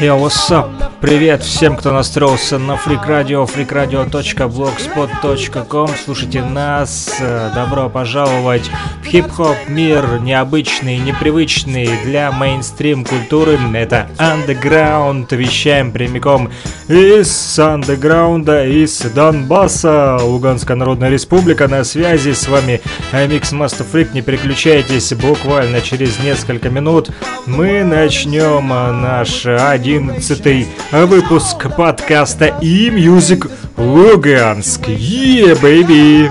Yo, what's up? Привет всем, кто настроился на Freak Radio, freakradio.blogspot.com. Слушайте нас. Добро пожаловать в хип-хоп мир, необычный, непривычный для мейнстрим культуры. Это Underground. Вещаем прямиком из андеграунда, из Донбасса. Луганская Народная Республика на связи. С вами Mix Master Freak. Не переключайтесь, буквально через несколько минут мы начнем наш одиннадцатый выпуск подкаста и Music Луганск. Yeah, baby!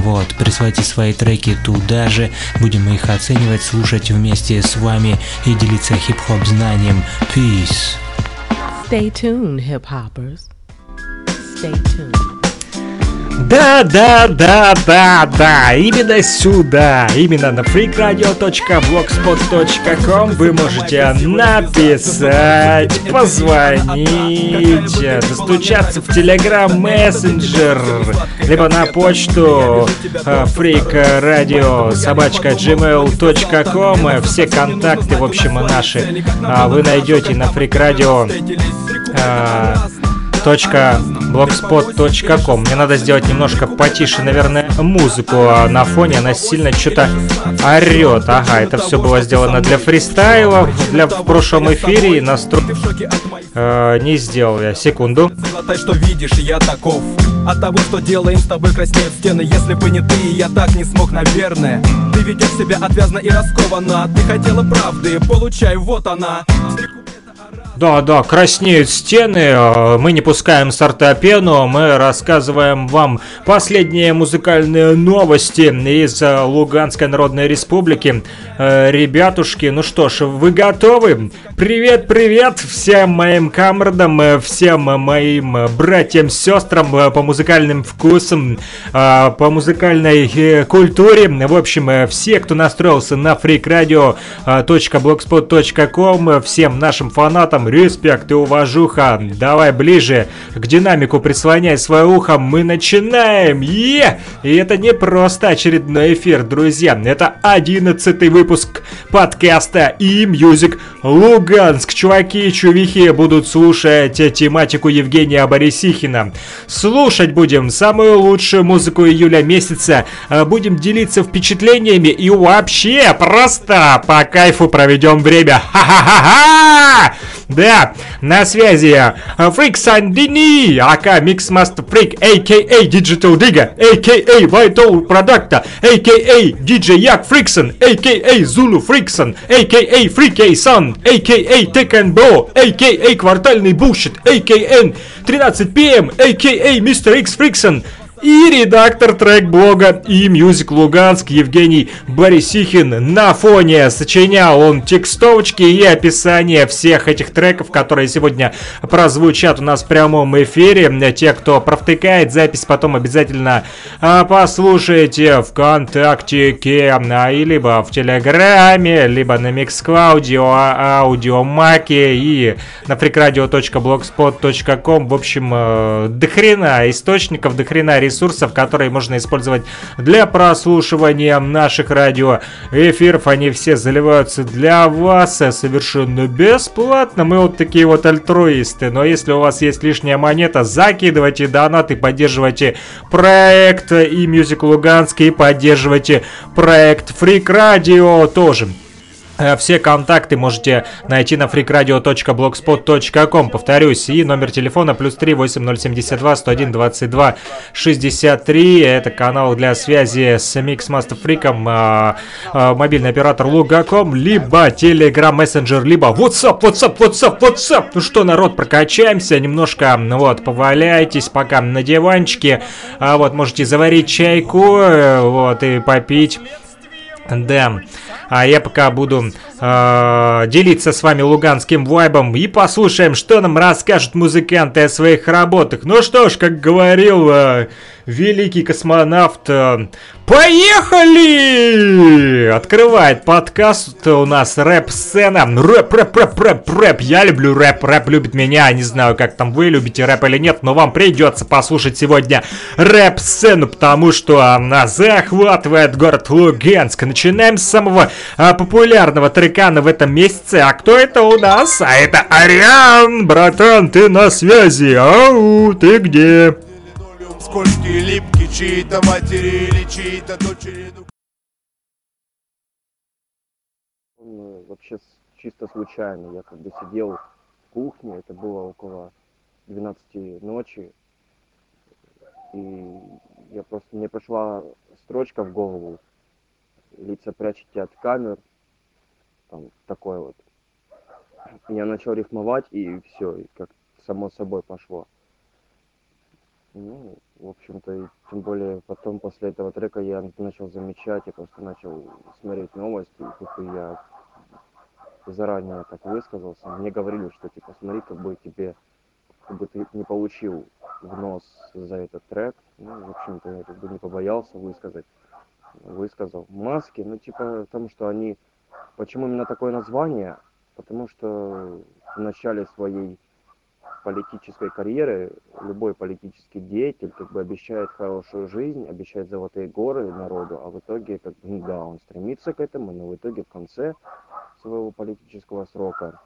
Вот, присылайте свои треки туда же, будем их оценивать, слушать вместе с вами и делиться хип-хоп знанием. Peace. Stay tuned, hip-hoppers. Stay tuned. Да, да, да, да, да, именно сюда, именно на freakradio.blogspot.com вы можете написать, позвонить, достучаться в Telegram мессенджер, либо на почту freakradio собачка gmail.com. Все контакты, в общем, наши а, вы найдете на freakradio blogspot.com. Мне надо сделать немножко потише, наверное, музыку а на фоне. Она сильно что-то орет. Ага, это все было сделано для фристайла, для в прошлом эфире. Настрой... Э, не сделал я. Секунду. что видишь, я таков. От того, что делаем с тобой краснеют стены Если бы не ты, я так не смог, наверное Ты ведешь себя отвязно и раскованно Ты хотела правды, получай, вот она да, да, краснеют стены, а, мы не пускаем сортопену, мы рассказываем вам последние музыкальные новости из а, Луганской Народной Республики. Э, ребятушки, ну что ж, вы готовы? Привет, привет всем моим камрадам, э, всем моим братьям, сестрам э, по музыкальным вкусам, по музыкальной культуре. В общем, все, кто настроился на freakradio.blogspot.com, всем нашим фанатам, респект и уважуха. Давай ближе к динамику прислоняй свое ухо. Мы начинаем. Е! И это не просто очередной эфир, друзья. Это одиннадцатый выпуск подкаста и Music Луганск. Чуваки и чувихи будут слушать тематику Евгения Борисихина. Слушать будем самую лучшую музыку июля месяца. Будем делиться впечатлениями и вообще просто по кайфу проведем время. Ха-ха-ха-ха! Да, на связи Фрик Сандини, АК Mixmaster Freak, а.к.а. Digital Digger, а.к.а. Vital Product, а.к.а. DJ Yak Frickson, а.к.а. Zulu Frickson, а.к.а. Freaky Sun, а.к.а. Tekken Bro, а.к.а. Квартальный Bullshit, а.к.а. 13 PM, а.к.а. Mr. X Frickson, И редактор трек-блога и Music Луганск Евгений Борисихин на фоне сочинял он текстовочки и описание всех этих треков, которые сегодня прозвучат у нас в прямом эфире. Те, кто провтыкает запись, потом обязательно а, послушайте ВКонтакте, а, и либо в Телеграме, либо на Миксклауде, Аудиомаке и на freakradio.blogspot.com. В общем, э, дохрена источников, дохрена ресурсов ресурсов, которые можно использовать для прослушивания наших радио эфиров. Они все заливаются для вас совершенно бесплатно. Мы вот такие вот альтруисты. Но если у вас есть лишняя монета, закидывайте донаты, поддерживайте проект и Music Луганский, и поддерживайте проект Freak Radio тоже. Э, все контакты можете найти на freakradio.blogspot.com. Повторюсь, и номер телефона плюс 3 8072 101 22 63. Это канал для связи с Mixmaster Freakом, а, а, мобильный оператор Лугаком, либо Telegram Messenger, либо WhatsApp, WhatsApp, WhatsApp, WhatsApp. Ну что, народ, прокачаемся немножко, вот, поваляйтесь пока на диванчике, а вот, можете заварить чайку, э, вот, и попить. Да. А я пока буду э, делиться с вами луганским вайбом и послушаем, что нам расскажут музыканты о своих работах. Ну что ж, как говорил э, великий космонавт. Э, поехали! Открывает подкаст у нас рэп-сцена. Рэп, рэп, рэп, рэп, рэп. Я люблю рэп, рэп любит меня. Не знаю, как там вы любите рэп или нет, но вам придется послушать сегодня рэп-сцену, потому что она захватывает город Луганск. Начинаем с самого а, популярного трекана в этом месяце. А кто это у нас? А это Ариан, братан, ты на связи. Ау, ты где? Скользкие, липкие, чьи-то матери или чьи-то дочери Он вообще чисто случайно. Я как бы сидел в кухне, это было около 12 ночи, и я просто, мне пришла строчка в голову, лица прячете от камер, там такой вот. Я начал рифмовать, и все, и как само собой пошло. Ну, в общем-то, и тем более потом после этого трека я начал замечать, я просто начал смотреть новости, и тут я заранее так высказался. Мне говорили, что типа смотри, как бы тебе, как бы ты не получил в нос за этот трек. Ну, в общем-то, я как бы не побоялся высказать. Высказал. Маски, ну типа, потому что они... Почему именно такое название? Потому что в начале своей политической карьеры любой политический деятель как бы обещает хорошую жизнь, обещает золотые горы народу, а в итоге, как бы, да, он стремится к этому, но в итоге в конце своего политического срока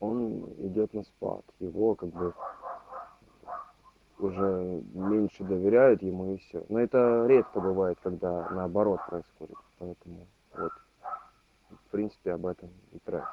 он идет на спад. Его как бы уже меньше доверяют ему и все. Но это редко бывает, когда наоборот происходит. Поэтому вот, в принципе, об этом и трек.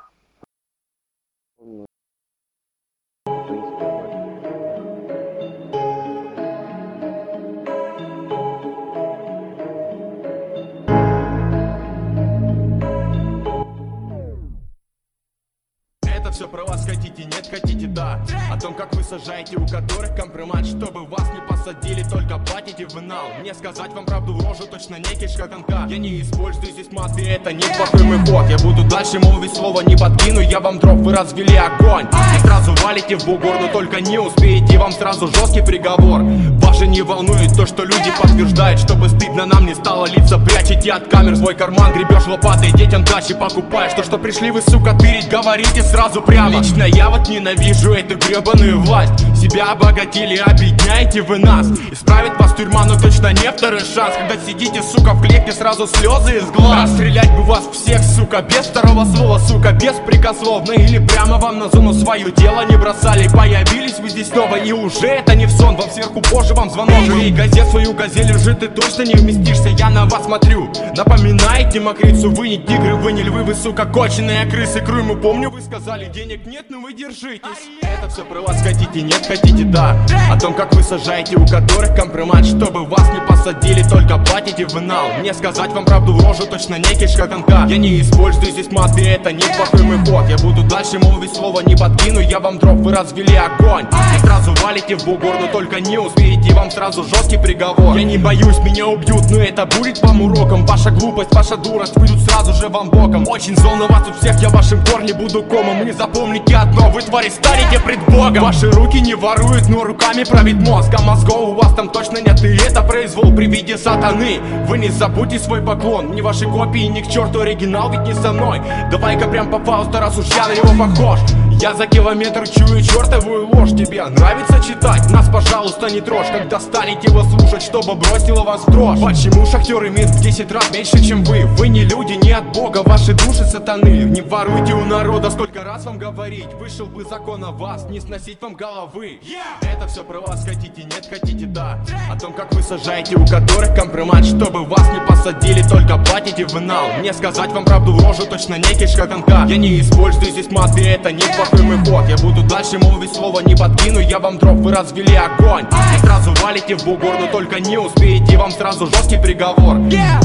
Все про вас хотите, нет, хотите, да. О том, как вы сажаете, у которых компромат Чтобы вас не посадили, только платите в нал. Мне сказать вам правду в рожу, точно не кишка тонка Я не использую здесь маты, это не плохой ход Я буду дальше молвить слово не подкину Я вам дров, вы развели огонь. И сразу валите в бугор, но только не успеете Вам сразу жесткий приговор Вас же не волнует то, что люди подтверждают Чтобы стыдно нам не стало лица Прячете от камер свой карман, гребешь лопатой Детям дачи покупаешь. То, что пришли вы, сука, тырить, говорите сразу прямо. Лично я вот ненавижу эту гребаную власть. Себя обогатили, объединяете вы нас. Исправить вас тюрьма, но точно не второй шанс. Когда сидите, сука, в клетке, сразу слезы из глаз. Расстрелять бы вас всех, сука, без второго слова Сука, беспрекословно или прямо вам на зону свое дело не бросали. Появились вы здесь снова и уже это не в сон. Вам сверху позже вам звонок. И газет свою газель лежит, ты точно не вместишься. Я на вас смотрю, напоминаете мокрицу Вы не тигры, вы не львы, вы, сука, коченые крысы. Крыму помню, вы сказали, денег нет, но вы держитесь. Это все про вас хотите, нет, хотите, да. О том, как вы сажаете, у которых компромат Чтобы вас не посадили только платите в нал. Мне сказать вам правду в рожу, точно не кишка тонка Я не использую здесь маты, это не плохой мой ход. Я буду дальше молвить слово, не подкину Я вам дров, вы развели огонь. И сразу валите в бугор, но только не успеете Вам сразу жесткий приговор. Я не боюсь, меня убьют, но это будет вам уроком. Ваша глупость, ваша дурость выйдут сразу же вам боком. Очень зол на вас у всех, я вашим корне буду комом. Не запомните одно, вы твари станете пред Богом. Ваши руки не воруют, но руками правит мозг. А мозгов у вас там точно нет, и это произвол при виде сатаны. Вы не забудьте свой поклон, не ваши копии, ни к черту оригинал, ведь не со мной. Давай-ка прям по Фаусту, раз уж я на него похож Я за километр чую чертовую ложь. Тебе нравится читать? Нас, пожалуйста, не трожь. Когда станете его слушать, чтобы бросило вас дрожь. Почему шахтер имеет в 10 раз меньше, чем вы? Вы не люди, не от Бога, ваши души сатаны. Не воруйте у народа, сколько раз вам говорить? Вышел бы закон о вас, не сносить вам головы. Это все про вас. Хотите, нет, хотите, да. О том, как вы сажаете, у которых компромат Чтобы вас не посадили, только платите в нал. Мне сказать вам правду в рожу, точно не кишка тонка Я не использую здесь маты, это не плохой мой ход Я буду дальше молвить слово, не подкину Я вам дров, вы развели огонь. И сразу валите в бугор, но только не успеете Вам сразу жесткий приговор.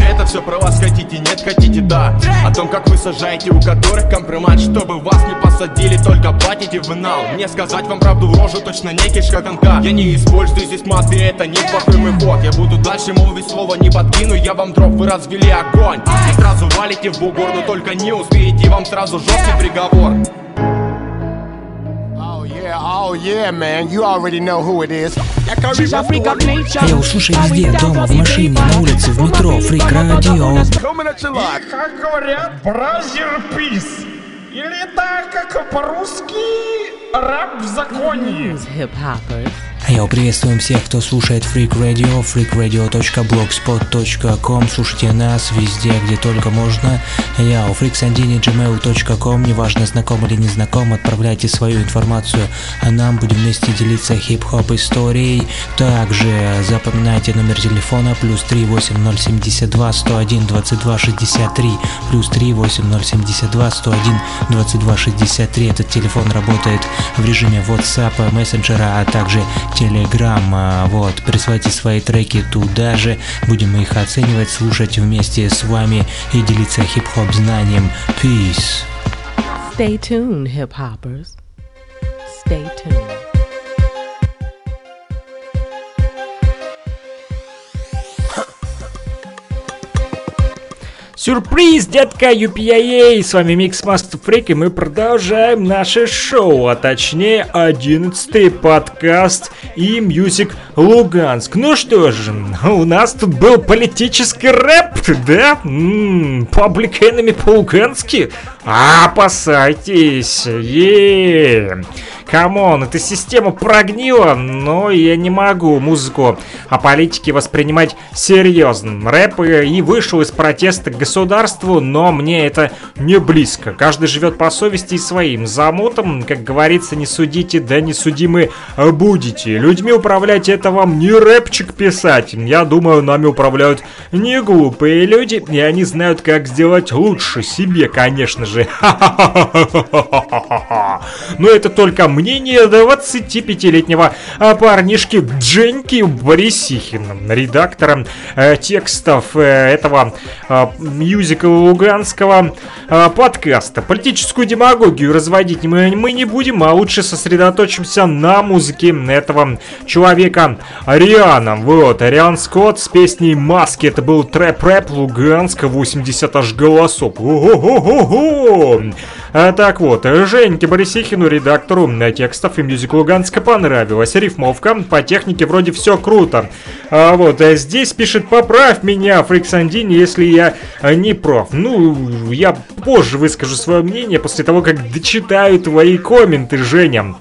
Это все про вас хотите, нет, хотите, да. О том, как вы сажаете, у которых компромат Чтобы вас не посадили, только платите в нал. Мне сказать вам правду в рожу, точно не кишка тонка Я не использую здесь маты, это не мой ход Я буду дальше молвить слово, не подкину Я вам дров, вы развели огонь. И сразу валите в бугор, но только не успеете Вам сразу жесткий приговор oh yeah, man. You already know who it is. Yo, слушай везде, дома, в машине, на улице, в метро, Freak Radio. Coming at you live. Как говорят, brother peace. Или так, как по-русски, рэп в законе. Yo, приветствуем всех, кто слушает Freak Radio, freakradio.blogspot.com Слушайте нас везде, где только можно. Yo, freaksandini.gmail.com Неважно, знаком или не знаком, отправляйте свою информацию, а нам будем вместе делиться хип-хоп историей. Также запоминайте номер телефона плюс 38072 101 22 63 плюс 38072 101 22 63. Этот телефон работает в режиме WhatsApp, мессенджера, а также Telegram. А, Вот, присылайте свои треки туда же, будем их оценивать, слушать вместе с вами и делиться хип-хоп знанием. Peace. Stay tuned, hip hoppers. Stay tuned. Сюрприз, детка, UPIA! С вами Микс Master Freak, и мы продолжаем наше шоу, а точнее 11 подкаст и Music Луганск. Ну что же, у нас тут был политический рэп, да? Public Enemy по-лугански? Опасайтесь! Yeah! Come on, эта система прогнила, но я не могу музыку о политике воспринимать серьезно. Рэп и вышел из протеста к государству, но мне это не близко. Каждый живет по совести и своим замутам. Как говорится, не судите, да не судимы будете. Людьми управлять это вам не рэпчик писать. Я думаю, нами управляют не глупые люди, и они знают, как сделать лучше себе, конечно же. Но это только мнение 25-летнего а, парнишки Дженьки Борисихина, редактора э, текстов э, этого э, мюзикла луганского э, подкаста. Политическую демагогию разводить мы, не будем, а лучше сосредоточимся на музыке этого человека Ариана. Вот, Ариан Скотт с песней «Маски». Это был трэп-рэп Луганска, 80 аж голосов. А, так вот, Женьке Борисихину, редактору э, текстов и мюзик Луганска понравилась. Рифмовка, по технике вроде все круто. А вот, а здесь пишет, поправь меня, Фриксандини, если я э, не прав. Ну, я позже выскажу свое мнение после того, как дочитаю твои комменты, Женя.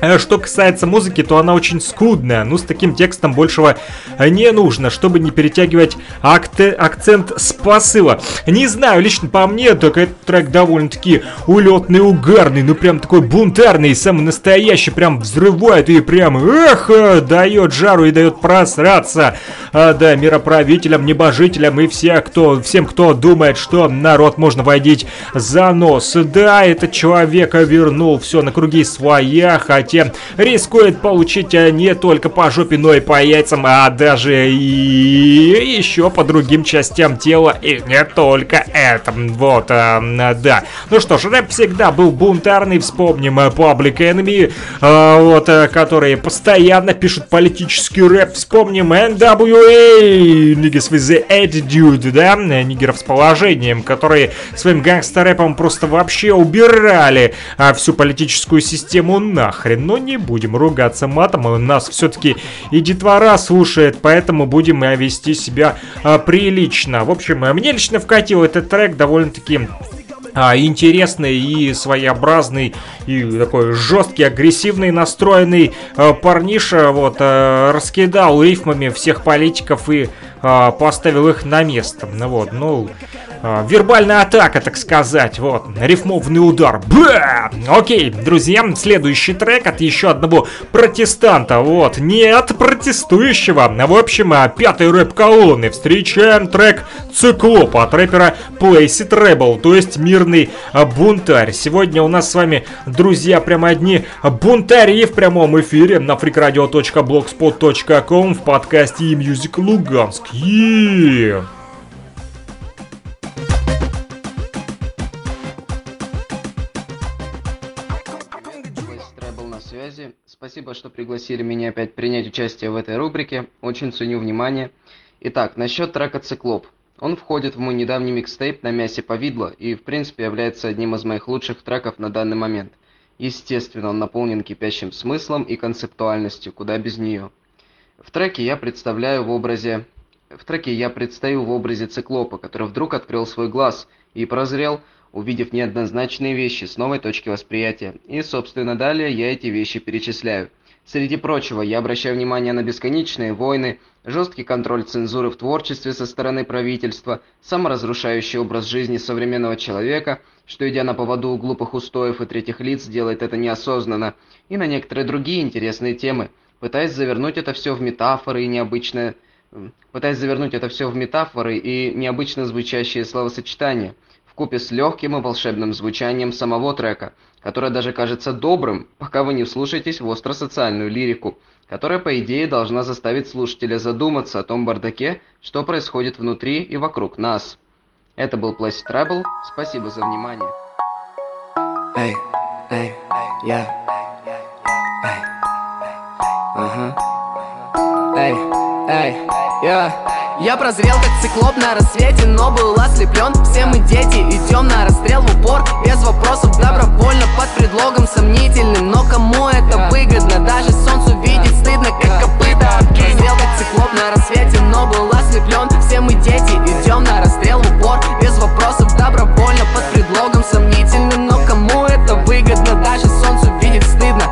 Э, Что касается музыки, то она очень скудная, ну с таким текстом большего э, не нужно, чтобы не перетягивать акте- акцент с посыла. Не знаю, лично по мне, только этот трек довольно-таки улетный, угарный, ну прям такой бунтарный, самый настоящий, прям взрывает и прям, эх, э, дает жару и дает просраться. А, да, мироправителям, небожителям и все, кто, всем, кто думает, что народ можно водить за нос. Да, этот человек вернул все на круги своя, хотя рискует получить э, не только по жопе, но и по яйцам, а даже и еще по другим частям тела, и не только это. Вот, э, да. Ну что ж, рэп всегда был бунтарный, вспомним э, Public Enemy, э, вот, э, которые постоянно пишут политический рэп, вспомним NWA, Niggas with the Attitude, да, э, нигеров с положением, которые своим гангстер-рэпом просто вообще убирали всю политическую систему нахрен. Но не будем ругаться матом, у нас все-таки и детвора слушает, поэтому будем э, вести себя а, прилично. В общем, э, мне лично вкатил этот трек довольно-таки а, интересный и своеобразный, и такой жесткий, агрессивный, настроенный а, парниша, вот, а, раскидал рифмами всех политиков и а, поставил их на место. Ну Вот, ну, а, вербальная атака, так сказать, вот, рифмовный удар. Ба! Окей, друзья, следующий трек от еще одного протестанта, вот, не от протестующего, в общем, а, пятой рэп-колонны. Встречаем трек Циклоп от рэпера Place It Rebel, то есть мирный а, бунтарь. Сегодня у нас с вами, друзья, прямо одни бунтари в прямом эфире на freakradio.blogspot.com в подкасте e-music Луганск. Yeah! Связи. Спасибо, что пригласили меня опять принять участие в этой рубрике. Очень ценю внимание. Итак, насчет трека «Циклоп». Он входит в мой недавний микстейп на мясе повидло и, в принципе, является одним из моих лучших треков на данный момент. Естественно, он наполнен кипящим смыслом и концептуальностью, куда без нее. В треке я представляю в образе... В треке я предстаю в образе циклопа, который вдруг открыл свой глаз и прозрел, увидев неоднозначные вещи с новой точки восприятия. И, собственно, далее я эти вещи перечисляю. Среди прочего, я обращаю внимание на бесконечные войны, жесткий контроль цензуры в творчестве со стороны правительства, саморазрушающий образ жизни современного человека, что, идя на поводу у глупых устоев и третьих лиц, делает это неосознанно, и на некоторые другие интересные темы, пытаясь завернуть это все в метафоры и необычное... пытаясь завернуть это все в метафоры и необычно звучащие словосочетания – вкупе с легким и волшебным звучанием самого трека, которое даже кажется добрым, пока вы не вслушаетесь в остросоциальную лирику, которая по идее должна заставить слушателя задуматься о том бардаке, что происходит внутри и вокруг нас. Это был Place Trouble, спасибо за внимание. Эй, эй, я. Эй, эй, я. Я прозрел как циклоп на рассвете, но был ослеплен. Все мы дети, идем на расстрел в упор. Без вопросов, добровольно, под предлогом сомнительным. Но кому это выгодно, даже солнцу видеть стыдно, как копыта. Прозрел как циклоп на рассвете, но был ослеплен. Все мы дети, идем на расстрел в упор. Без вопросов, добровольно, под предлогом сомнительным. Но кому это выгодно, даже солнцу видеть стыдно.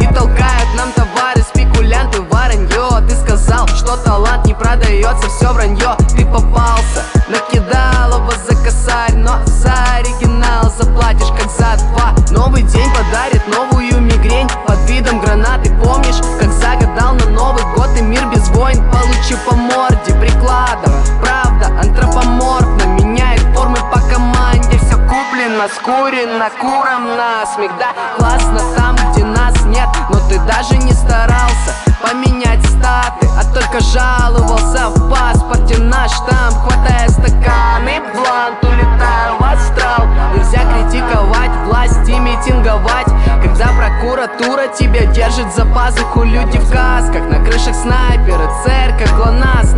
И толкают нам товары, спекулянты, варанье Ты сказал, что талант не продается, все вранье. Ты попался, накидал его за косарь Но за оригинал заплатишь как за два. Новый день подарит новую мигрень Под видом гранаты Помнишь, как загадал на Новый год и мир без войн. Получи по морде прикладом Правда антропоморфно Меняет формы по команде. Все куплено, скурено, куром насмех Да, классно там, где нас нет Но ты даже не старался поменять статы А только жаловался в паспорте на штамп. Хватая стаканы, блант, улетаю в астрал. Нельзя критиковать власть и митинговать. Когда прокуратура тебя держит за пазуху Люди в касках, на крышах снайперы, церковь, глонасс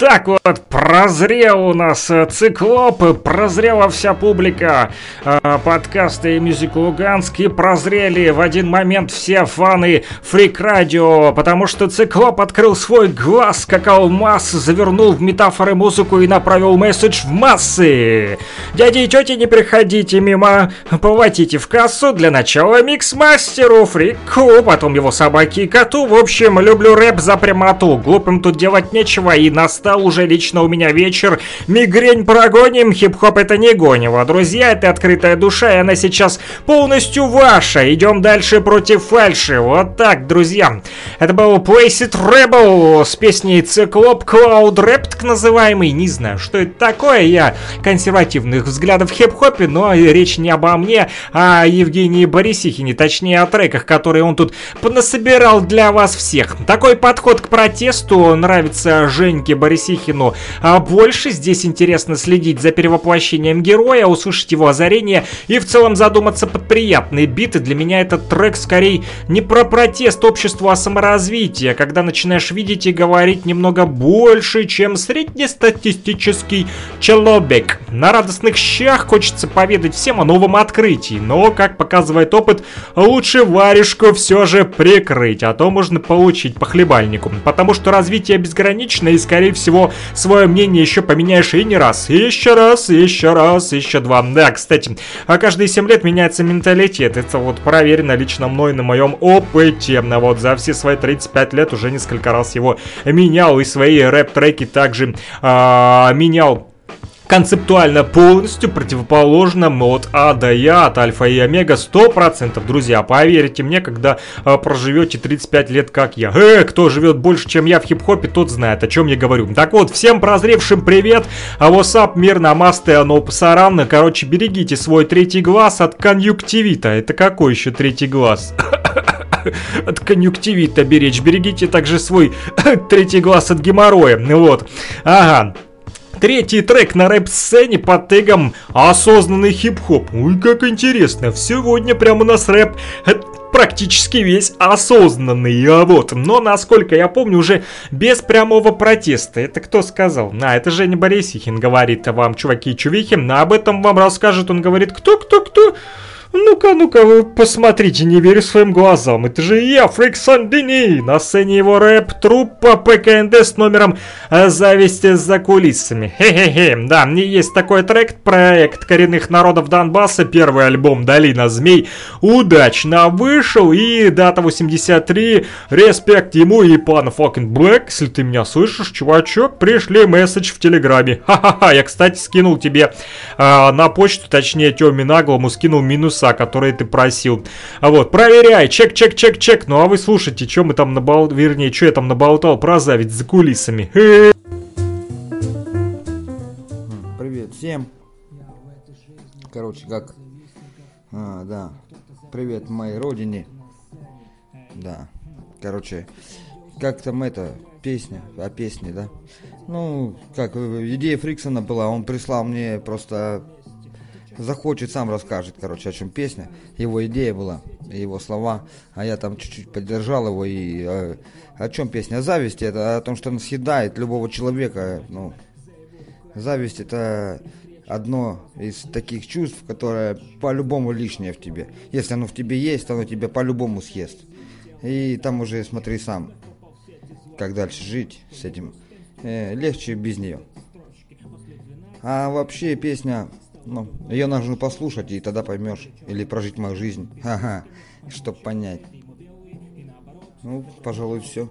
так вот прозрел у нас э, циклоп, прозрела вся публика подкаста и Мюзик Луганск, и прозрели в один момент все фаны Фрик Радио, потому что циклоп открыл свой глаз, как алмаз, завернул в метафоры музыку и направил месседж в массы. Дяди и тети, не приходите мимо, платите в кассу для начала микс-мастеру Фрику, потом его собаке и коту. В общем, люблю рэп за прямоту, глупым тут делать нечего, и настал уже лично у меня вечер. Мигрень прогоним, хип-хоп это не гонево. Друзья, это открытая душа, и она сейчас полностью ваша. Идем дальше против фальши. Вот так, друзья. Это был Place It Rebel с песней Циклоп Cloud Rap, так называемый. Не знаю, что это такое. Я консервативных взглядов в хип-хопе, но речь не обо мне, а о Евгении Борисихине, точнее о треках, которые он тут понасобирал для вас всех. Такой подход к протесту нравится Женьке Борисихину а больше. Здесь интересно следить за перевоплощением героя, услышать его озарение и в целом задуматься под приятные биты. Для меня этот трек скорее не про протест обществу, а саморазвитие, когда начинаешь видеть и говорить немного больше, чем среднестатистический человек. На радостных щах хочется поведать всем о новом открытии, но, как показывает опыт, лучше варежку все же прикрыть, а то можно получить по хлебальнику, потому что развитие безгранично и, скорее всего, свое мнение еще поменяешь и не раз, и еще раз, и еще раз, и еще два. Да, кстати, а каждые 7 лет меняется менталитет, это вот проверено лично мной на моем опыте, вот за все свои 35 лет уже несколько раз его менял, и свои рэп-треки также а, менял концептуально полностью противоположным от А до Я, от Альфа и Омега 100%, друзья, поверьте мне, когда э, проживете 35 лет, как я. Э, кто живет больше, чем я в хип-хопе, тот знает, о чем я говорю. Так вот, всем прозревшим привет, а WhatsApp, мир, намасте, оно пасаран, короче, берегите свой третий глаз от конъюнктивита. Это какой еще третий глаз? от конъюнктивита беречь. Берегите также свой третий глаз от геморроя. Вот. Ага. Третий трек на рэп-сцене под тегом «Осознанный хип-хоп». Ой, как интересно, сегодня прямо у нас рэп практически весь осознанный, а вот. Но, насколько я помню, уже без прямого протеста. Это кто сказал? А, это Женя Борисихин говорит вам, чуваки и чувихи. Об этом вам расскажет, он говорит, кто-кто-кто? Ну-ка, ну-ка, вы посмотрите, не верю своим глазам. Это же я, Фрик Сандини. На сцене его рэп труппа ПКНД с номером э, «Зависть за кулисами». Хе-хе-хе. Да, мне есть такой трек, проект коренных народов Донбасса, первый альбом «Долина змей». Удачно вышел, и дата 83. Респект ему и пан Фокин Блэк. Если ты меня слышишь, чувачок, пришли месседж в Телеграме. Ха-ха-ха, я, кстати, скинул тебе э, на почту, точнее, Тёме Наглому скинул минус часа, которые ты просил. А вот, проверяй, чек, чек, чек, чек. Ну а вы слушайте, что мы там набол... Вернее, что я там наболтал про зависть за кулисами. Привет всем. Короче, как... А, да. Привет моей родине. Да. Короче, как там это, песня, о песне, да? Ну, как идея Фриксона была, он прислал мне просто захочет, сам расскажет, короче, о чем песня. Его идея была, его слова, а я там чуть-чуть поддержал его. И э, о чем песня? О зависти, это о том, что она съедает любого человека. Ну, зависть это одно из таких чувств, которое по-любому лишнее в тебе. Если оно в тебе есть, то оно тебя по-любому съест. И там уже смотри сам, как дальше жить с этим. Э, легче без нее. А вообще песня ну, ее нужно послушать, и тогда поймешь. Или прожить мою жизнь. Ага, чтоб понять. Ну, пожалуй, все.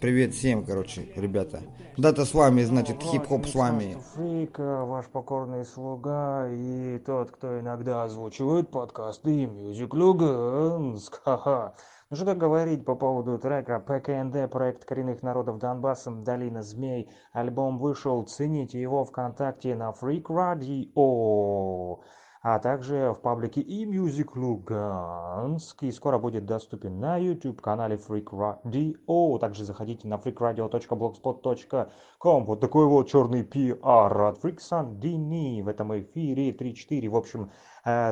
Привет всем, короче, ребята. Дата с вами, значит, хип-хоп с вами. Фрик, ваш покорный слуга и тот, кто иногда озвучивает подкасты Music Lugansk. Ха-ха. Ну что говорить по поводу трека ПКНД, проект коренных народов Донбасса, Долина Змей. Альбом вышел, цените его ВКонтакте на Freak Radio. а также в паблике и Music Луганск. И скоро будет доступен на YouTube канале Freak Radio. Также заходите на freakradio.blogspot.com. Вот такой вот черный пиар от Freak Sandini в этом эфире 3-4. В общем,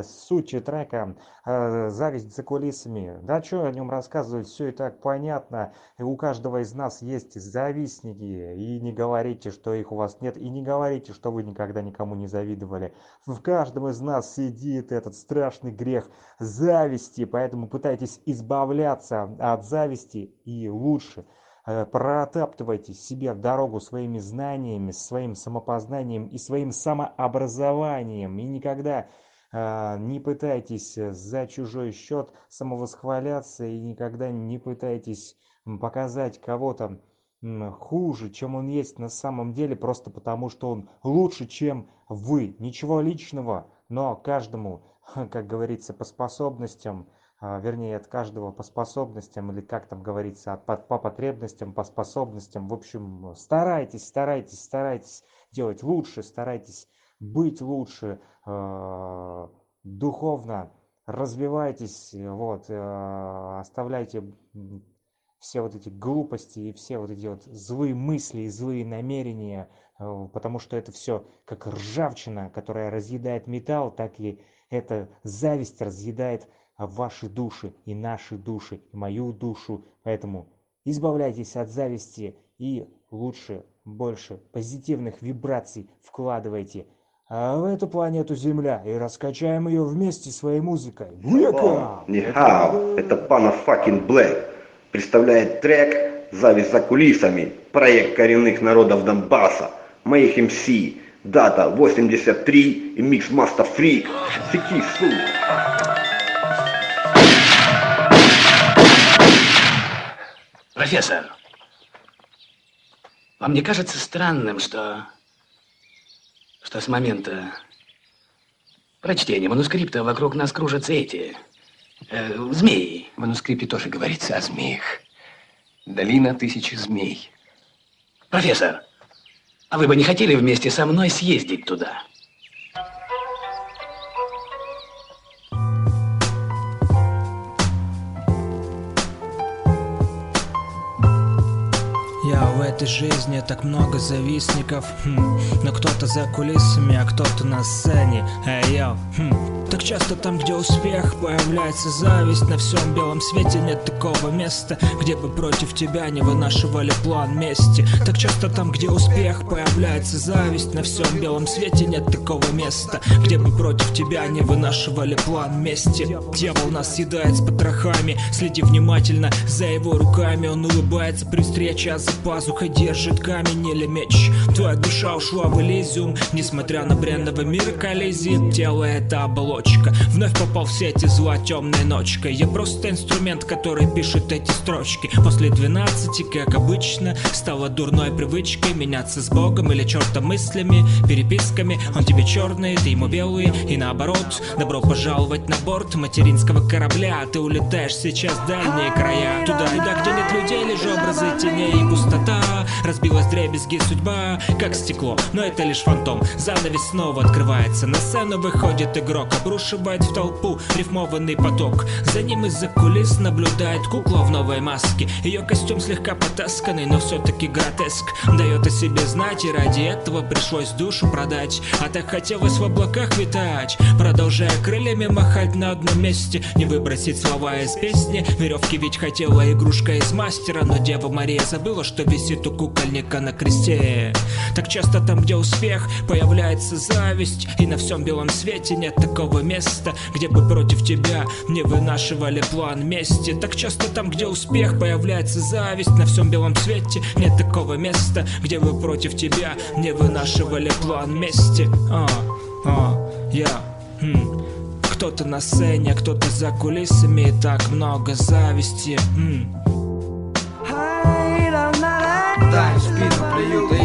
суть трека э, «Зависть за кулисами». Да, что о нем рассказывать, все и так понятно. У каждого из нас есть завистники. И не говорите, что их у вас нет. И не говорите, что вы никогда никому не завидовали. В каждом из нас сидит этот страшный грех зависти. Поэтому пытайтесь избавляться от зависти и лучше э, протаптывайте себе дорогу своими знаниями, своим самопознанием и своим самообразованием. И никогда э, не пытайтесь за чужой счет самовосхваляться и никогда не пытайтесь показать кого-то хуже, чем он есть на самом деле, просто потому что он лучше, чем вы. Ничего личного, но каждому, как говорится, по способностям, а, вернее, от каждого по способностям, или как там говорится, от, по, по потребностям, по способностям. В общем, старайтесь, старайтесь, старайтесь делать лучше, старайтесь быть лучше, э, духовно развивайтесь, вот, э, оставляйте все вот эти глупости и все вот эти вот злые мысли и злые намерения, э, потому что это все как ржавчина, которая разъедает металл, так и эта зависть разъедает ваши души и наши души, и мою душу. Поэтому избавляйтесь от зависти и лучше, больше позитивных вибраций вкладывайте в эту планету Земля и раскачаем ее вместе своей музыкой. Века! Нихао, это пана fucking Блэк представляет трек «Зависть за кулисами», проект коренных народов Донбасса, моих МС, дата 83 и микс Маста Фрик. Фики, су. Профессор, вам не кажется странным, что, что с момента прочтения манускрипта вокруг нас кружатся эти Э, змеи. В манускрипте тоже говорится о змеях. Долина тысячи змей. Профессор, а вы бы не хотели вместе со мной съездить туда? Этой жизни так много завистников хм. Но кто-то за кулисами, а кто-то на сцене Эй, йо, хм. Так часто там, где успех, появляется зависть. На всем белом свете нет такого места Где бы против тебя не вынашивали план мести. Так часто там, где успех, появляется зависть На всем белом свете нет такого места Где бы против тебя не вынашивали план мести. Дьявол нас съедает с потрохами Следи внимательно за его руками. Он улыбается при встрече, а за пазухой держит камень или меч. Твоя душа ушла в Элизиум Несмотря на бренного мира коллизии. Тело это оболочка Вновь попал в сети зла темной ночкой. Я просто инструмент, который пишет эти строчки. После 12, как обычно, стало дурной привычкой Меняться с Богом или чертом мыслями, переписками. Он тебе черный, ты ему белый. И наоборот Добро пожаловать на борт материнского корабля. Ты улетаешь сейчас в дальние края. Туда-туда, где нет людей, лишь образы теней и пустота. Разбилась дребезги судьба, как стекло Но это лишь фантом, занавес снова открывается На сцену выходит игрок, обрушивает в толпу рифмованный поток. За ним из-за кулис наблюдает кукла в новой маске. Ее костюм слегка потасканный, но все-таки гротеск. Дает о себе знать и ради этого пришлось душу продать. А так хотелось в облаках витать Продолжая крыльями махать на одном месте. Не выбросить слова из песни Веревки ведь хотела игрушка из мастера. Но Дева Мария забыла, что висит у кукольника на кресте. Так часто там, где успех, появляется зависть. И на всем белом свете нет такого места Где бы против тебя не вынашивали план мести. Так часто там, где успех, появляется зависть На всем белом свете. Нет такого места Где бы против тебя не вынашивали план мести. А, а, я, хм кто-то на сцене, кто-то за кулисами. И так много зависти м. Дай в спину плюют,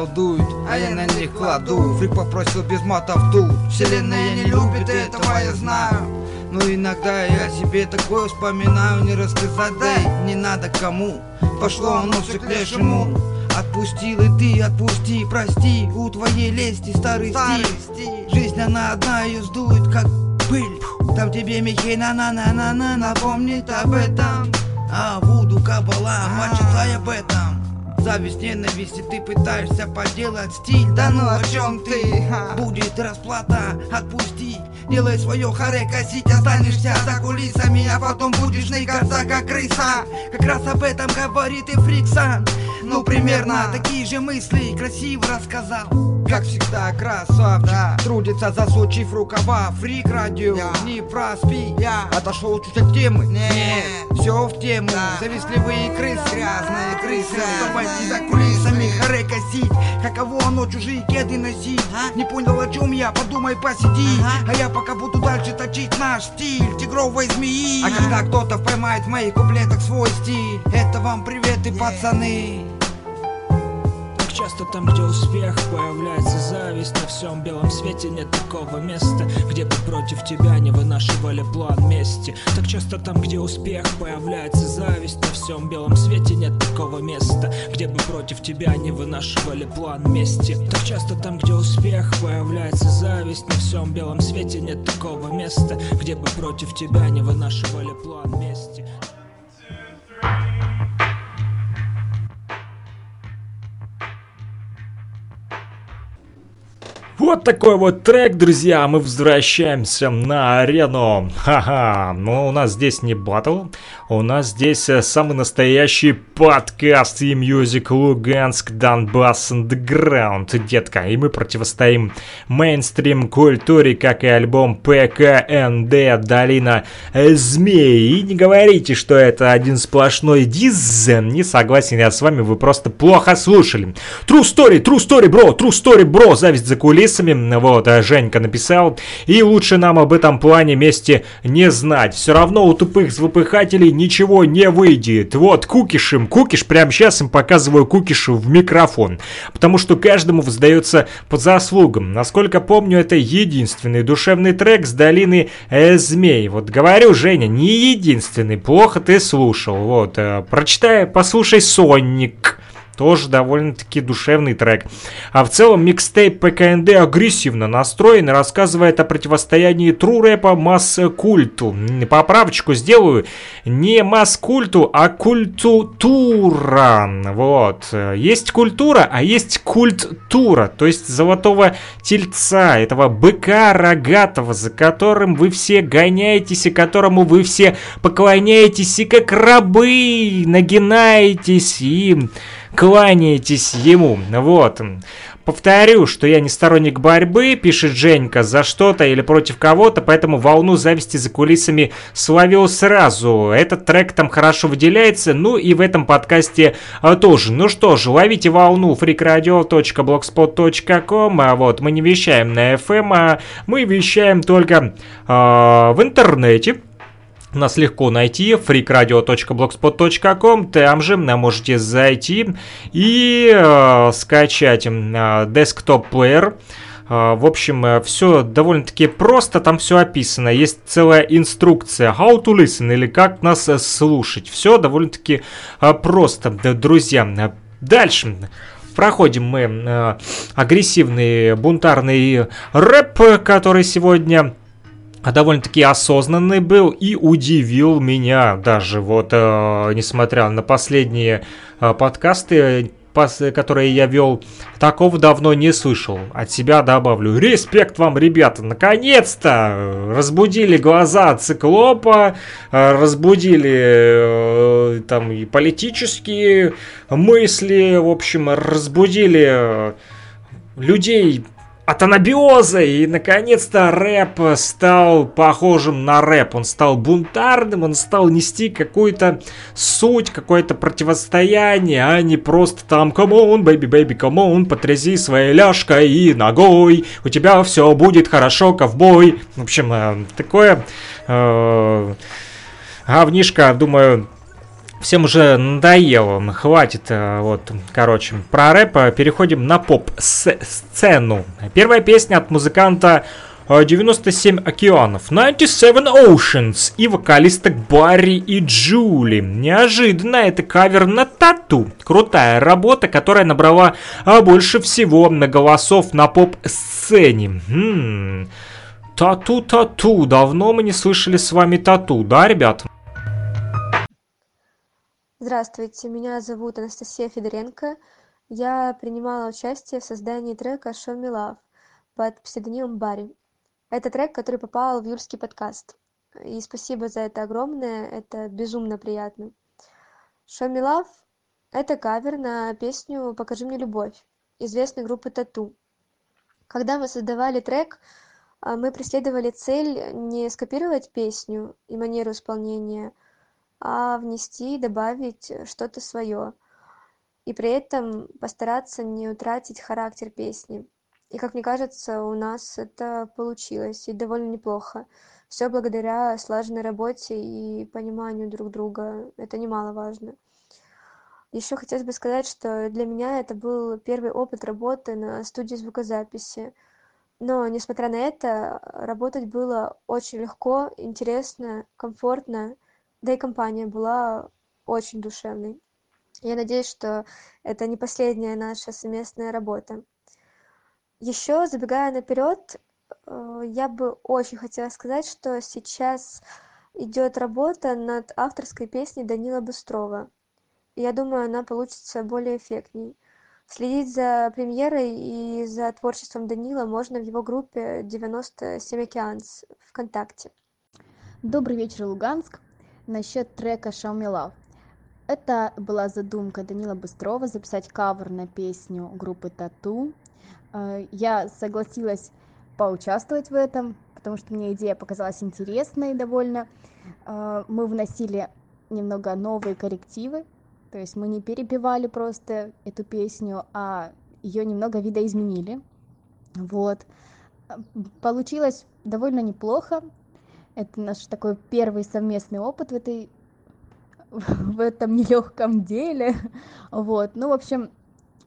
колдуют А я на них кладу. Фрик попросил без матов тут. Вселенная не любит этого, я знаю. Но иногда я себе такое вспоминаю Не рассказать, да и не надо кому. Пошло оно все к лешему. Отпустил и ты отпусти, прости. У твоей лести старый, Старый стиль. Жизнь она одна, ее сдует как пыль. Там тебе Михей на на на на на напомнит об этом. А Вуду Кабала, почитай об этом Зависть, ненависть, и ты пытаешься поделать стиль. Да ну о чем ты? Будет расплата, отпусти Делай свое харе косить, останешься за кулисами А потом будешь ныкаться как крыса. Как раз об этом говорит и Фриксон. Ну примерно. такие же мысли красиво рассказал как всегда, красавчик Трудится, засучив рукава Фрик радио, не проспи Отошел чуть от темы? Нет, все в тему. Завистливые крысы, грязные крысы. Давайте за кулисами харе косить Каково оно чужие кеды носить? Не понял о чем я, подумай посиди. А я пока буду дальше точить наш стиль. Тигровой змеи. А когда кто-то поймает в моих куплетах свой стиль Это вам привет и пацаны часто там, где успех, появляется зависть. На всем белом свете нет такого места Где бы против тебя не вынашивали план мести. Так часто там, где успех, появляется зависть. На всем белом свете нет такого места Где бы против тебя не вынашивали план мести. Так часто там, где успех, появляется зависть. На всем белом свете нет такого места Где бы против тебя не вынашивали план мести Вот такой вот трек, друзья, мы возвращаемся на арену. Ха-ха, но у нас здесь не батл, у нас здесь э, самый настоящий подкаст и мюзик Луганск Донбасс Underground, детка. И мы противостоим мейнстрим культуре, как и альбом ПКНД Долина Змей. И не говорите, что это один сплошной диз, не согласен я с вами, вы просто плохо слушали. True story, true story, бро, true story, бро, зависть за кулисами, вот, а Женька написал. И лучше нам об этом плане вместе не знать. Все равно у тупых звукопыхателей ничего не выйдет. Вот, кукиш им, кукиш, прямо сейчас им показываю кукишу в микрофон. Потому что каждому воздается по заслугам. Насколько помню, это единственный душевный трек с долины э, змей. Вот говорю, Женя, не единственный, плохо ты слушал. Вот, э, прочитай, послушай Соник. Тоже довольно-таки душевный трек. А в целом микстейп ПКНД агрессивно настроен и рассказывает о противостоянии тру рэпа масс-культу. Поправочку сделаю. Не масс-культу, а культура. Вот. Есть культура, а есть культура. То есть золотого тельца, этого быка рогатого, за которым вы все гоняетесь и которому вы все поклоняетесь и как рабы нагинаетесь и кланяетесь ему. Вот. Повторю, что я не сторонник борьбы, пишет Женька, за что-то или против кого-то, поэтому волну зависти за кулисами словил сразу. Этот трек там хорошо выделяется, ну и в этом подкасте а, тоже. Ну что ж, ловите волну freakradio.blogspot.com, а вот мы не вещаем на FM, а мы вещаем только а, в интернете. Нас легко найти, freakradio.blogspot.com, там же можете зайти и э, скачать э, desktop плеер. Э, в общем, э, все довольно-таки просто, там все описано. Есть целая инструкция how to listen или как нас э, слушать. Все довольно-таки просто, друзья. Дальше. Проходим мы агрессивный бунтарный рэп, который сегодня довольно-таки осознанный был и удивил меня даже вот, э, несмотря на последние э, подкасты, которые я вел, такого давно не слышал. От себя добавлю. Респект вам, ребята, наконец-то разбудили глаза циклопа, э, разбудили э, там и политические мысли, в общем, разбудили э, людей от анабиоза, и наконец-то рэп стал похожим на рэп. Он стал бунтарным, он стал нести какую-то суть, какое-то противостояние, а не просто там «Come on, baby, baby, come on, потряси своей ляжкой и ногой, у тебя все будет хорошо, ковбой». В общем, э, такое... Э, говнишко, думаю, всем уже надоело, хватит, э, вот, короче, про рэп переходим на поп-сцену. Первая песня от музыканта 97 океанов, 97 Oceans и вокалисток Барри и Джули. Неожиданно это кавер на тату. Крутая работа, которая набрала а, больше всего на голосов на поп-сцене. Хм. Тату-тату. Давно мы не слышали с вами тату, да, ребят? Здравствуйте, меня зовут Анастасия Федоренко. Я принимала участие в создании трека «Show Me Love» под псевдонимом Барри. Это трек, который попал в юрский подкаст. И спасибо за это огромное, это безумно приятно. «Show Me Love» — это кавер на песню «Покажи мне любовь» известной группы Тату. Когда мы создавали трек, а, мы преследовали цель не скопировать песню и манеру исполнения, внести, добавить что-то свое. И при этом постараться не утратить характер песни. И, как мне кажется, у нас это получилось, и довольно неплохо. Все благодаря слаженной работе и пониманию друг друга. Это немаловажно. Еще хотелось бы сказать, что для меня это был первый опыт работы на студии звукозаписи. Но, несмотря на это, работать было очень легко, интересно, комфортно, да и компания была очень душевной. Я надеюсь, что это не последняя наша совместная работа. Еще, забегая наперед, э, я бы очень хотела сказать, что сейчас идет работа над авторской песней Данила Быстрова. Я думаю, она получится более эффектней. Следить за премьерой и за творчеством Данила можно в его группе 97 Океанс ВКонтакте. Добрый вечер, Луганск. Насчет трека «Show Me Love». Это была задумка Данила Быстрова записать кавер на песню группы Тату. Э, я согласилась поучаствовать в этом, потому что мне идея показалась интересной довольно. Э, мы вносили немного новые коррективы, то есть мы не перепевали просто эту песню, а ее немного видоизменили. Вот. Получилось довольно неплохо. Это наш такой первый совместный опыт в этой в этом нелегком деле. Вот. Ну, в общем,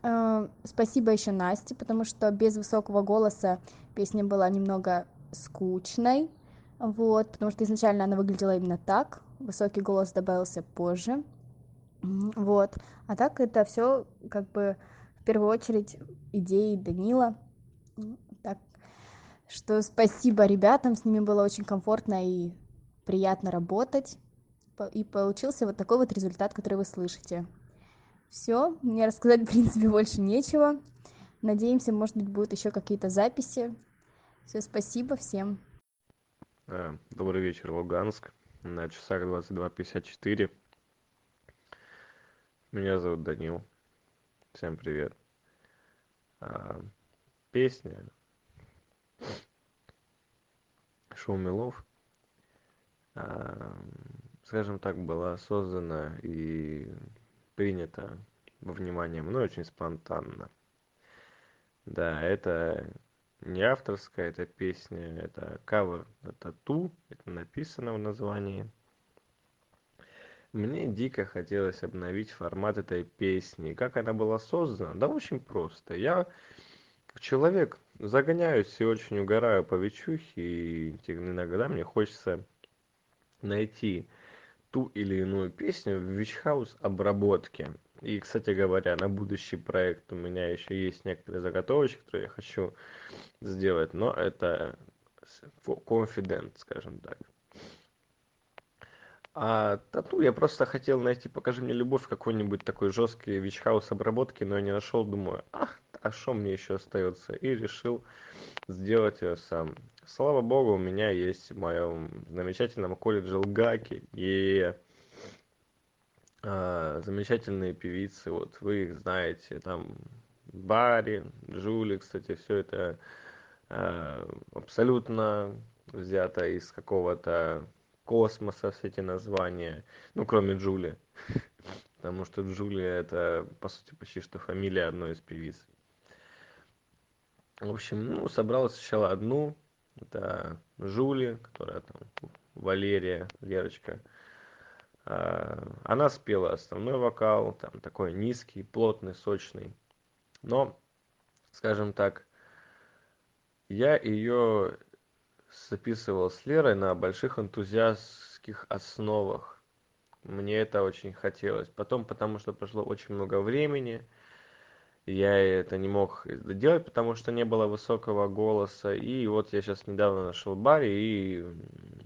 э, спасибо еще Насте, потому что без высокого голоса песня была немного скучной. Вот, потому что изначально она выглядела именно так. Высокий голос добавился позже. Вот. А так это все как бы в первую очередь идеи Данила. Что спасибо ребятам, с ними было очень комфортно и приятно работать. И получился вот такой вот результат, который вы слышите. Все, мне рассказать в принципе больше нечего. Надеемся, может быть, будут еще какие-то записи. Все, спасибо всем. Э, добрый вечер, Луганск. На часах 22.54. Меня зовут Данил. Всем привет. А, песня Шоу Милов, а, скажем так, была создана и принята во внимание мной очень спонтанно. Да, это не авторская эта песня, это кавер на тату, это написано в названии. Мне дико хотелось обновить формат этой песни. Как она была создана? Да очень просто. Я человек загоняюсь и очень угораю по вечухе и иногда мне хочется найти ту или иную песню в вичхаус обработке. И кстати говоря на будущий проект у меня еще есть некоторые заготовочки которые я хочу сделать но это confident скажем так а тату я просто хотел найти покажи мне любовь какой-нибудь такой жесткий вичхаус обработки но я не нашел думаю ах а что мне еще остается и решил сделать ее сам. Слава богу у меня есть в моем замечательном колледже лгаки и а, замечательные певицы вот вы их знаете там бари джули кстати все это а, абсолютно взято из какого-то космоса все эти названия ну кроме джули. Потому что джулия это по сути почти что фамилия одной из певиц. В общем ну собрал сначала одну. Это жули которая там валерия лерочка а, она спела основной вокал там такой низкий плотный сочный. Но скажем так я ее записывал с Лерой на больших энтузиастских основах. Мне это очень хотелось. Потом, потому что прошло очень много времени, я это не мог делать, потому что не было высокого голоса. И вот я сейчас недавно нашел Барри, и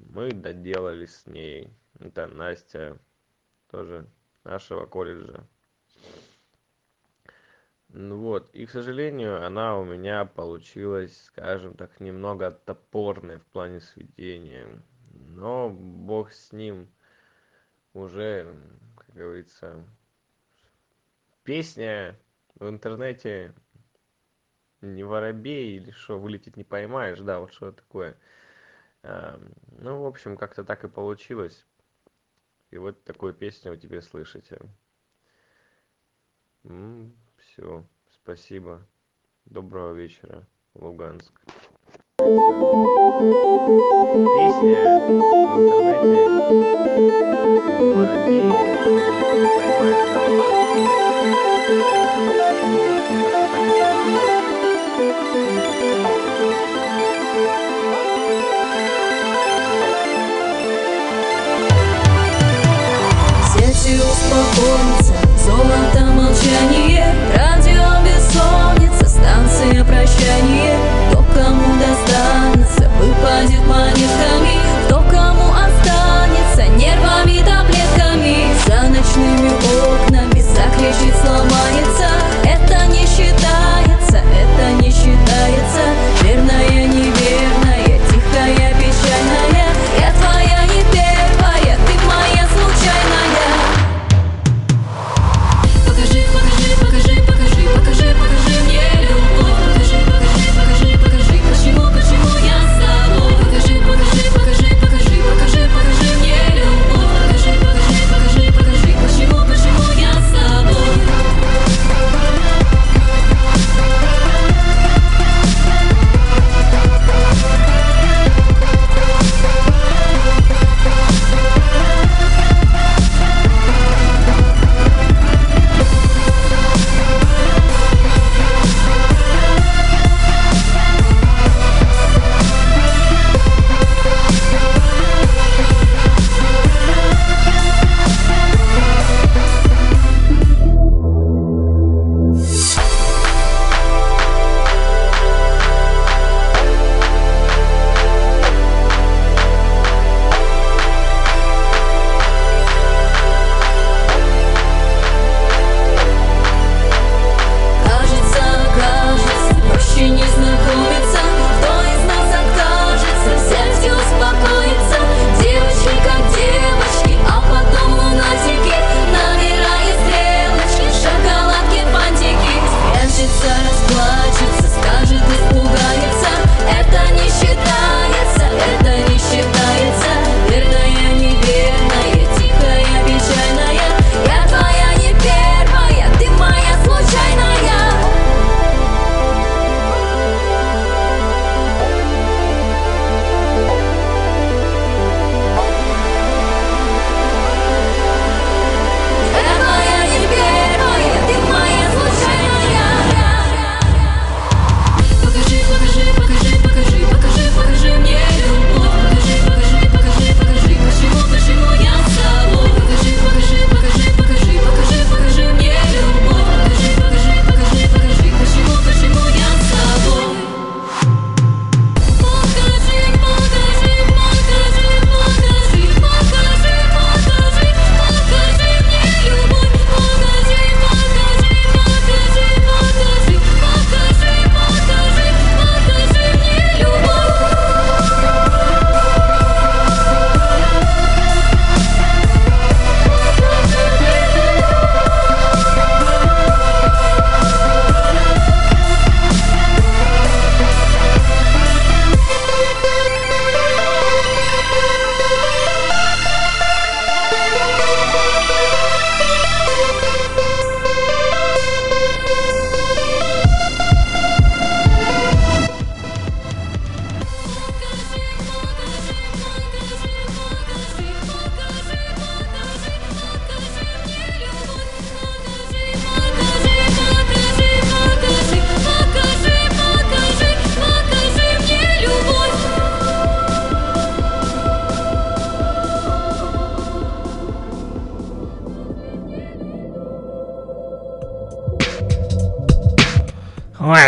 мы доделали с ней. Это Настя, тоже нашего колледжа. Ну вот, и, к сожалению, она у меня получилась, скажем так, немного топорной в плане сведения. Но бог с ним уже, как говорится, песня в интернете не воробей или что, вылететь не поймаешь, да, вот что такое. Ну, в общем, как-то так и получилось. И вот такую песню у тебя слышите. Все, спасибо. Доброго вечера, Луганск. Песня в интернете воробей, не Сети успокоится, золото молчание прощание. Кто кому достанется, выпадет монетками Кто кому останется, нервами, таблетками. За ночными окнами закричит, сломается. Это не считается, это не считается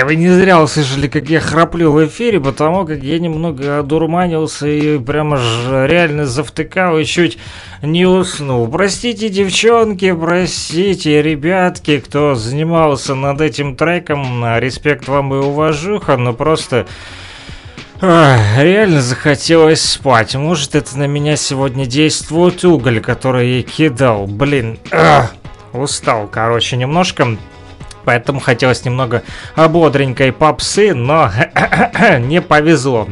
вы не зря услышали, как я храплю в эфире, потому как я немного одурманился и прямо же реально завтыкал и чуть не уснул. Простите, девчонки, простите, ребятки, кто занимался над этим треком. Респект вам и уважуха, но просто... Реально захотелось спать. Может, это на меня сегодня действует уголь, который я кидал. Блин, устал, короче, немножко. Поэтому хотелось немного бодренькой попсы, но не повезло.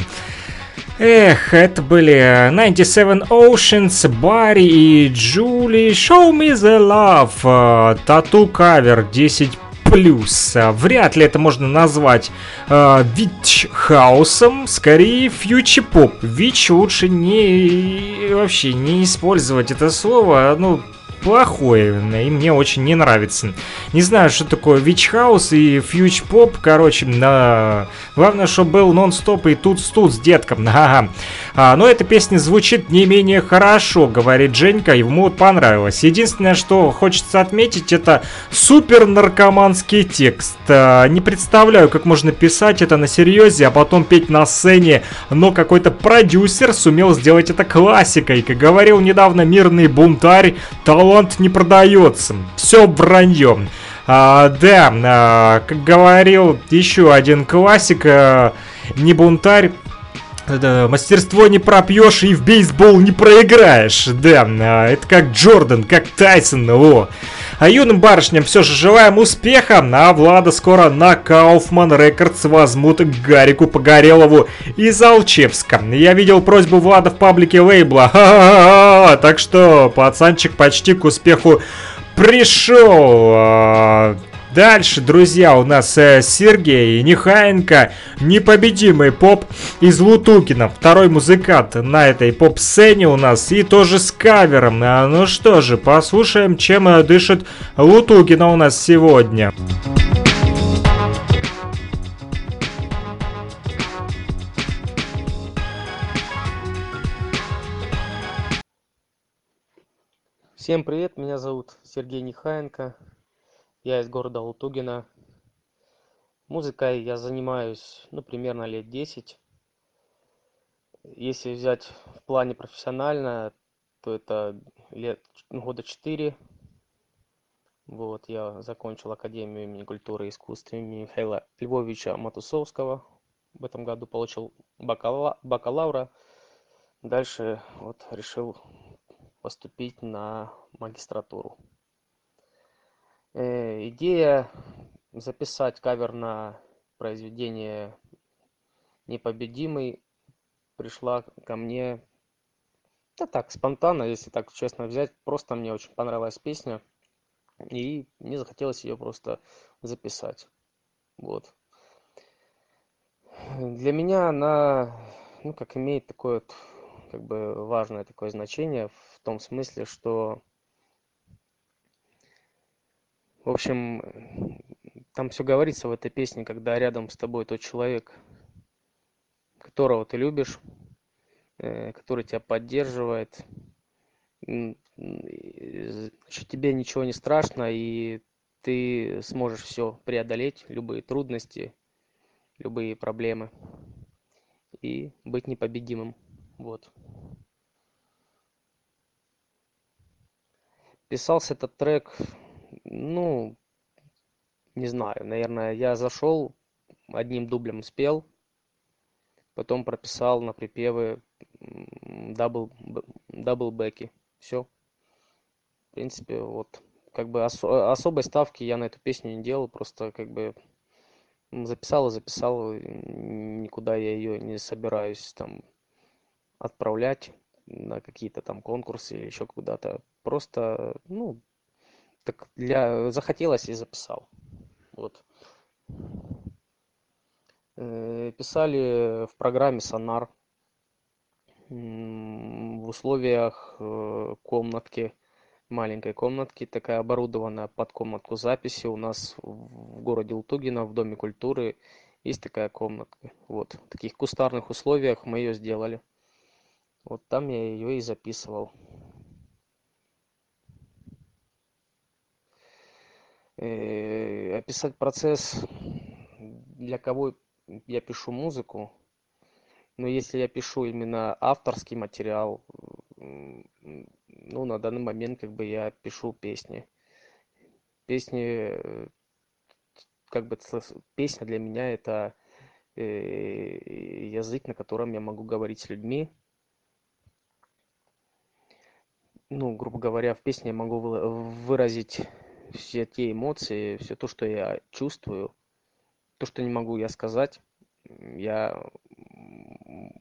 Эх, это были 97 Oceans, Барри и Джули, Show Me The Love, Тату кавер 10 плюс. Вряд ли это можно назвать э, вич хаусом, скорее фьючи поп. Вич лучше не вообще не использовать это слово, ну плохое, и мне очень не нравится. Не знаю, что такое Вич Хаус и Фьюч Поп, короче, на... главное, чтобы был нон-стоп и тут-тут с детком, ага. А, но эта песня звучит не менее хорошо, говорит Женька, ему понравилось. Единственное, что хочется отметить, это супер наркоманский текст. А, не представляю, как можно писать это на серьезе, а потом петь на сцене, но какой-то продюсер сумел сделать это классикой. Как говорил недавно мирный бунтарь, талант не продается. Все вранье. А, да, а, как говорил еще один классик, а, не бунтарь, да, мастерство не пропьешь и в бейсбол не проиграешь. Да, а, это как Джордан, как Тайсон, во. А юным барышням все же желаем успеха, а Влада скоро на Кауфман Рекордс возьмут Гарику Погорелову из Алчевска. Я видел просьбу Влада в паблике лейбла, Ха-ха-ха. так что пацанчик почти к успеху пришел. Дальше, друзья, у нас э, Сергей Нехаенко, непобедимый поп из Лутукина, второй музыкант на этой поп-сцене у нас и тоже с кавером. А, ну что же, послушаем, чем э, дышит Лутукина у нас сегодня. Всем привет, меня зовут Сергей Нехаенко. Я из города Лутугина. Музыкой я занимаюсь, ну, примерно лет 10. Если взять в плане профессионально, то это лет ну, года 4. Вот, я закончил Академию имени культуры и искусств имени Михаила Львовича Матусовского. В этом году получил бакала бакалавра. Дальше вот решил поступить на магистратуру. Э, идея записать кавер на произведение «Непобедимый» пришла ко мне, да так, спонтанно, если так честно взять. Просто мне очень понравилась песня, и мне захотелось ее просто записать. Вот. Для меня она, ну, как имеет такое вот, как бы важное такое значение в том смысле, что в общем, там все говорится в этой песне, когда рядом с тобой тот человек, которого ты любишь, э, который тебя поддерживает, значит, тебе ничего не страшно, и ты сможешь все преодолеть, любые трудности, любые проблемы, и быть непобедимым. Вот. Писался этот трек ну не знаю наверное я зашел одним дублем спел потом прописал на припевы дабл даблбеки все в принципе вот как бы особой ставки я на эту песню не делал просто как бы записал и записал никуда я ее не собираюсь там отправлять на какие-то там конкурсы или еще куда-то. Просто ну так для захотелось и записал. Вот. Э, писали в программе сонар в условиях э, комнатки маленькой комнатки такая оборудованная под комнатку записи. У нас в городе Лтугино в доме культуры есть такая комнатка. Вот. В таких кустарных условиях мы ее сделали. Вот там я ее и записывал описать процесс для кого я пишу музыку, но если я пишу именно авторский материал, ну, на данный момент как бы я пишу песни. Песни, э, как бы песня для меня это э, язык, на котором я могу говорить с людьми. Ну, грубо говоря, в песне я могу выразить все те эмоции, все то, что я чувствую, то, что не могу я сказать, я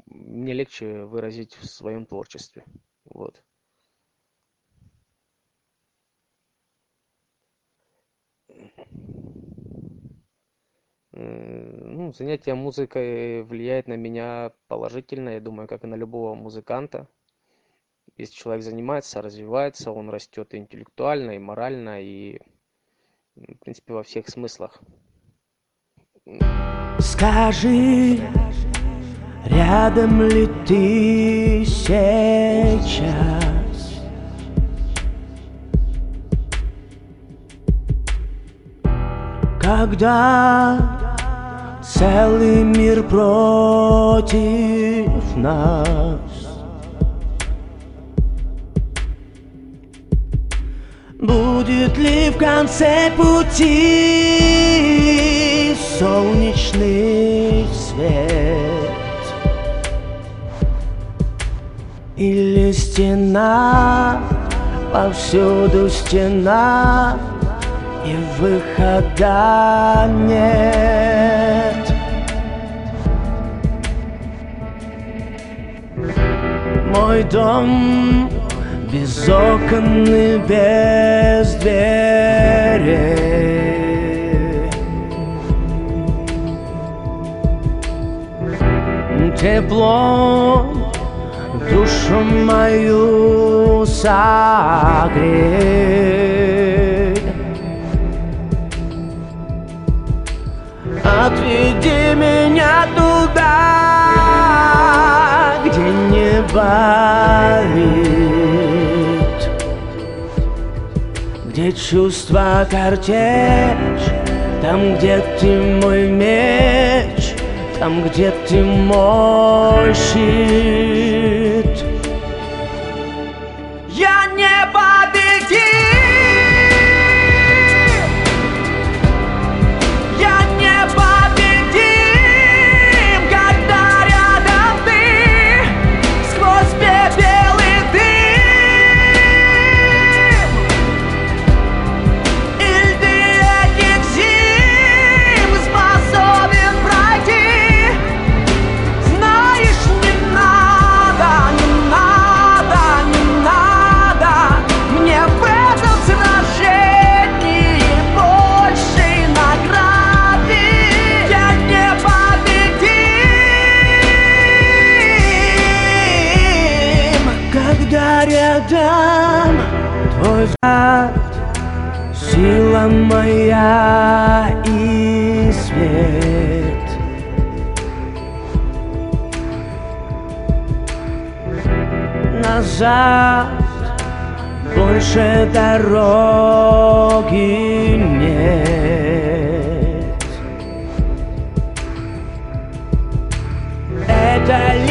мне легче выразить в своем творчестве. Вот. Ну, занятие музыкой влияет на меня положительно, я думаю, как и на любого музыканта. Если человек занимается, развивается, он растет и интеллектуально, и морально, и, м, в принципе, во всех смыслах. Скажи, рядом ли ты сейчас? Когда целый мир против нас Будет ли в конце пути солнечный свет? Или стена, повсюду стена И выхода нет? Мой дом без окон и без двери Тепло душу мою согрей Отведи меня туда, где не болит Где чувства картечь, там, где ты мой меч Там, где ты мой щит Моя и свет. Назад больше дороги нет. Это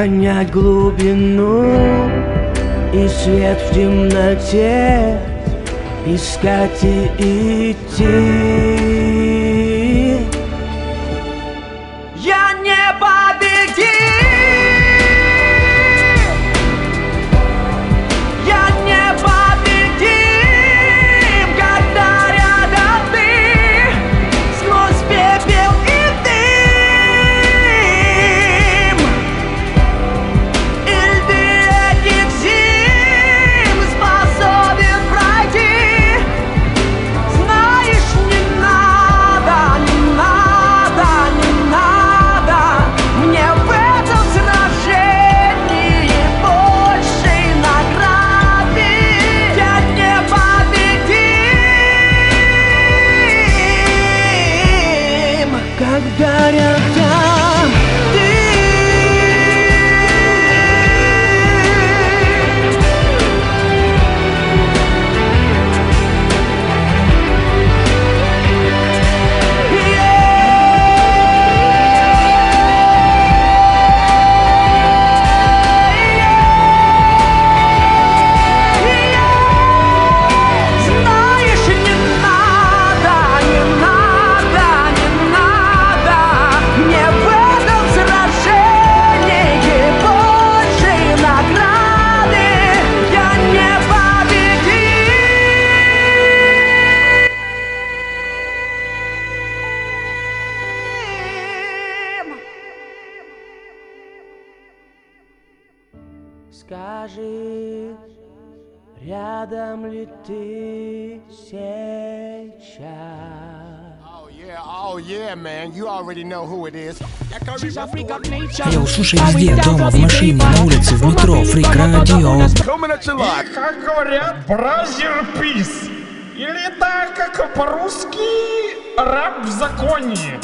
Понять глубину и свет в темноте Искать и идти Yo, слушай везде, дома, в машине, на улице, в метро, Freak Radio. И, как говорят, brother peace. Или так, как по-русски, рэп в законе.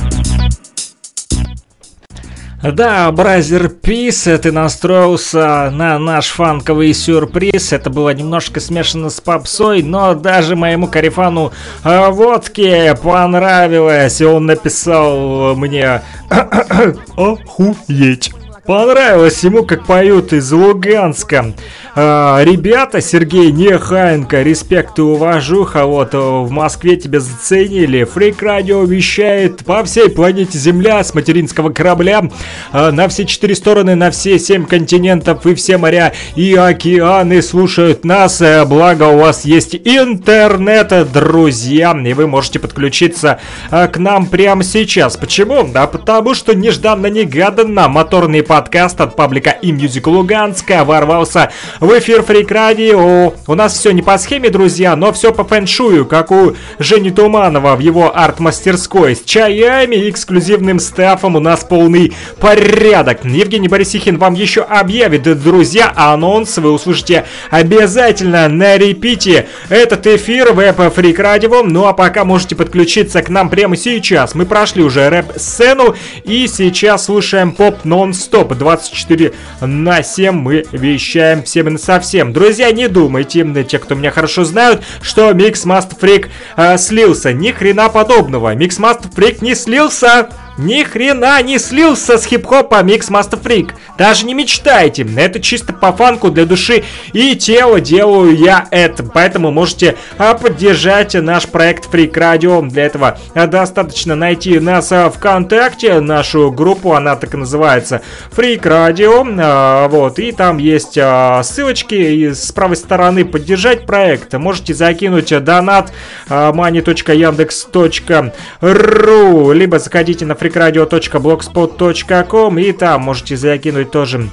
Да, Brother Peace, ты настроился на наш фанковый сюрприз. Это было немножко смешано с попсой, но даже моему корифану э, водки понравилось. И он написал мне охуеть. Понравилось ему, как поют из Луганска. А, ребята, Сергей Нехаенко, респект и уважуха. Вот э, в Москве тебя заценили. Фрик Радио вещает по всей планете Земля с материнского корабля а, на все четыре стороны, на все семь континентов и все моря и океаны слушают нас. Э, Благо у вас есть интернет, друзья, и вы можете подключиться а, к нам прямо сейчас. Почему? Да потому что нежданно-негаданно моторный подкаст от паблика и Music Луганска ворвался в эфир Фрик Радио. У нас все не по схеме, друзья, но все по фэншую, как у Жени Туманова в его арт-мастерской. С чаями и эксклюзивным стафом у нас полный порядок. Евгений Борисихин вам еще объявит, друзья, анонс вы услышите обязательно на репите. Этот эфир в Фрик Радио. Ну а пока можете подключиться к нам прямо сейчас. Мы прошли уже рэп-сцену и сейчас слушаем поп нон-стоп. 24 на 7 мы вещаем всем и совсем. Друзья, не думайте, те, кто меня хорошо знают, что Mix Master Freak э, слился. Ни хрена подобного. Mix Master Freak не слился. Ни хрена не слился с хип-хопа Mix Master Freak. Даже не мечтайте. Это чисто по фанку для души и тела делаю я это. Поэтому можете а, поддержать наш проект Freak Radio. Для этого а, достаточно найти нас а, ВКонтакте, нашу группу, она так и называется Freak Radio. Вот, и там есть ссылочки и с правой стороны поддержать проект. Можете закинуть донат money.yandex.ru либо заходите на freakradio.blogspot.com и там можете закинуть тоже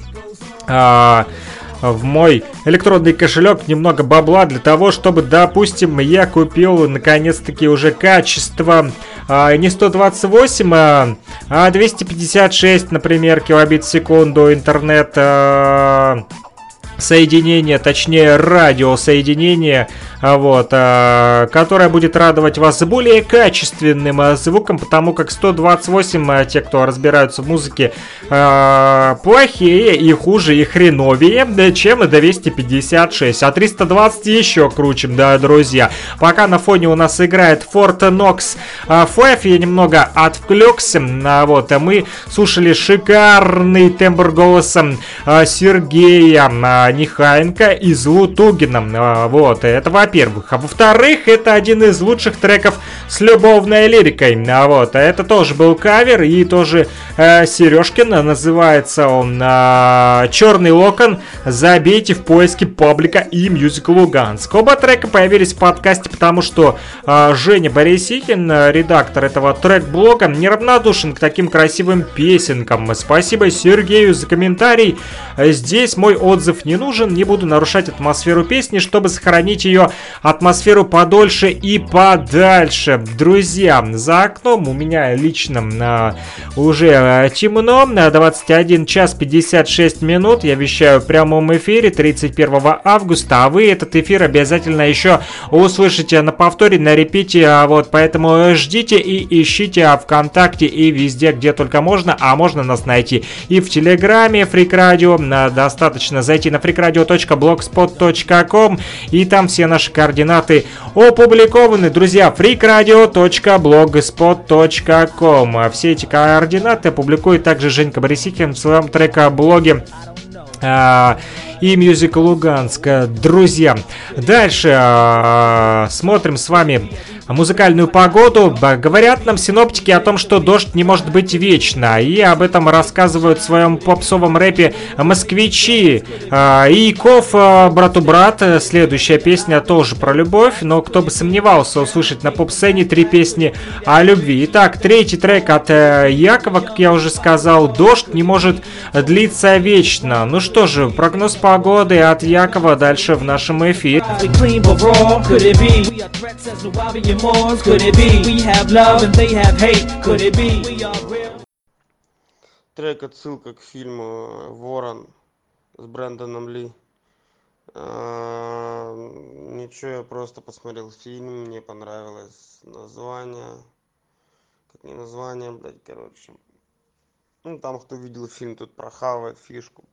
а, в мой электронный кошелек немного бабла для того, чтобы, допустим, я купил наконец-таки уже качество а, не 128, а, а 256, например, килобит в секунду интернет а, соединение, точнее радиосоединение, а, вот, а, которое будет радовать вас более качественным а, звуком, потому как 128, те, кто разбираются в музыке, плохие и хуже и хреновее, чем 256, а 320 еще круче, да, друзья. Пока на фоне у нас играет Fort Knox 5, я немного отвлекся, вот, мы слушали шикарный тембр голоса Сергея Нехаенко из Лутугина, вот, это во-первых. А во-вторых, это один из лучших треков с любовной лирикой. А вот, это тоже был кавер и тоже э, Сережкин. Называется он э, Черный локон. Забейте в поиске паблика и Music Луганск. Оба трека появились в подкасте, потому что э, Женя Борисихин, редактор этого трек-блога, неравнодушен к таким красивым песенкам. Спасибо Сергею за комментарий. Здесь мой отзыв не нужен, не буду нарушать атмосферу песни, чтобы сохранить ее атмосферу подольше и подальше. Друзья, за окном у меня лично а, уже темно, 21 час 56 минут, я вещаю в прямом эфире 31 августа, а вы этот эфир обязательно еще услышите на повторе, на репите, а вот поэтому ждите и ищите ВКонтакте и везде, где только можно, а можно нас найти и в Телеграме Фрик Радио, достаточно зайти на freakradio.blogspot.com и там все наши координаты опубликованы, друзья, freakradio.blogspot.com. А все эти координаты публикует также Женька Борисихин в своем трека-блоге а, и Music Луганска. Друзья, дальше а, смотрим с вами музыкальную погоду. Говорят нам синоптики о том, что дождь не может быть вечно. И об этом рассказывают в своем попсовом рэпе москвичи. А, и Ков, а, брату брат, следующая песня тоже про любовь. Но кто бы сомневался услышать на поп-сцене три песни о любви. Итак, третий трек от э, Якова, как я уже сказал, дождь не может длиться вечно. Ну что же, прогноз по погоды от Якова дальше в нашем эфире. Трек отсылка к фильму «Ворон» с Брэндоном Ли. А, Ничего, я просто посмотрел фильм, мне понравилось название. Как не название, блядь, короче. Ну, там, кто видел фильм, тут прохавает фишку.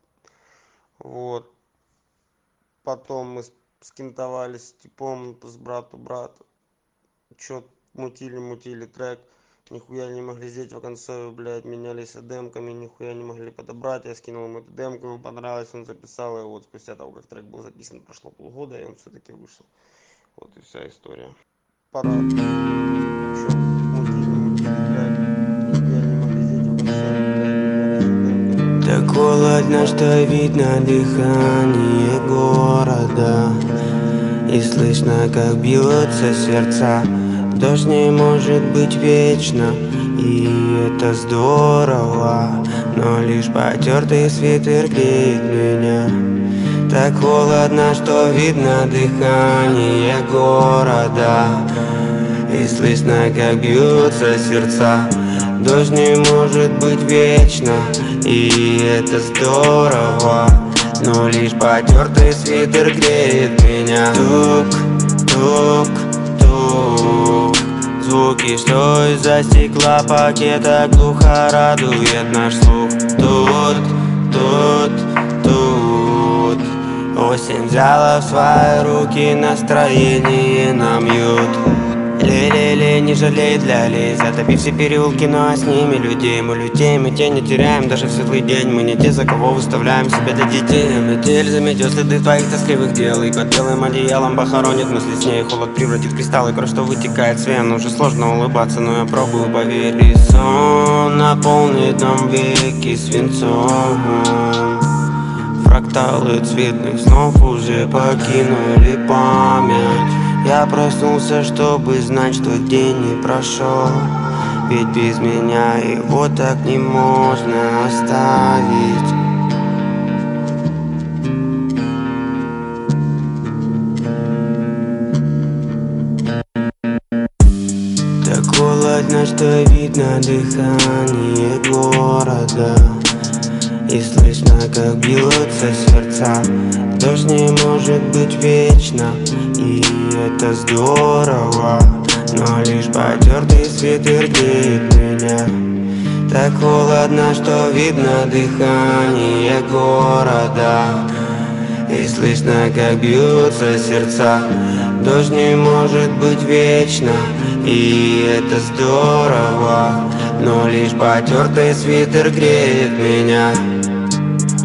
Вот. Потом мы скинтовались с типом, с брату брату. Чё мутили, мутили трек. Нихуя не могли сделать в конце, блядь, менялись демками, нихуя не могли подобрать. Я скинул ему эту демку, ему понравилось, он записал, и вот спустя того, как трек был записан, прошло полгода, и он все-таки вышел. Вот и вся история. Пора. Так холодно, что видно дыхание города. И слышно, как бьются сердца Дождь не может быть вечно И это здорово. Но лишь потертый свитер греет меня. Так холодно, что видно дыхание города. И слышно, как бьются сердца. Дождь не может быть вечно И это здорово Но лишь потертый свитер греет меня. Тук, тук, тук. Звуки, что из-за стекла пакета глухо радует наш слух. Тут, тут, тут. Осень взяла в свои руки настроение нам ют Ле-ле-ле, не жалей для лей Затопив все переулки, ну а с ними людей. Мы людей, мы тени теряем. Даже в светлый день Мы не те, за кого выставляем себя для детей. Метель заметет следы твоих тоскливых дел. И под белым одеялом похоронит мысли с ней Холод превратит в кристаллы, кровь, что вытекает с вен. Уже сложно улыбаться, но я пробую, поверь сон наполнит нам веки свинцом. Фракталы цветных снов уже покинули память Я проснулся, чтобы знать, что день не прошел. Ведь без меня его так не можно оставить. Так холодно, что видно дыхание города. И слышно, как бьются сердца Дождь не может быть вечно И это здорово. Но лишь потертый свитер греет меня. Так холодно, что видно дыхание города. И слышно, как бьются сердца. Дождь не может быть вечно И это здорово. Но лишь потертый свитер греет меня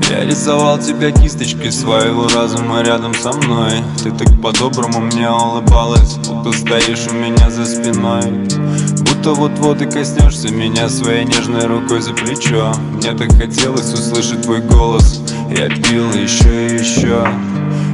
Я рисовал тебя кисточкой своего разума рядом со мной. Ты так по-доброму мне улыбалась, будто стоишь у меня за спиной. Будто вот-вот и коснешься меня своей нежной рукой за плечо. Мне так хотелось услышать твой голос. Я пил еще и еще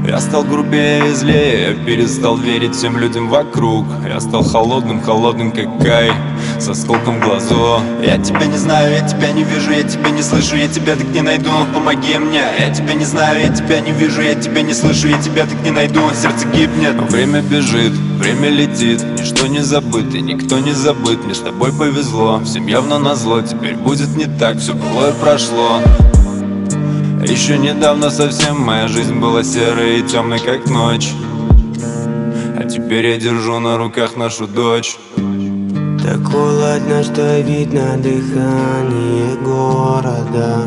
я стал грубее и злее, я перестал верить всем людям вокруг. Я стал холодным, холодным как Кай, с осколком в глазу Я тебя не знаю, я тебя не вижу, я тебя не слышу, я тебя так не найду, помоги мне. Я тебя не знаю, я тебя не вижу, я тебя не слышу, я тебя так не найду Сердце гибнет, время бежит, время летит, ничто не забыто, никто не забыт. Мне с тобой повезло, всем явно назло, теперь будет не так, все было и прошло еще недавно совсем моя жизнь была серой и темной, как ночь. А теперь я держу на руках нашу дочь. Так холодно, что видно дыхание города.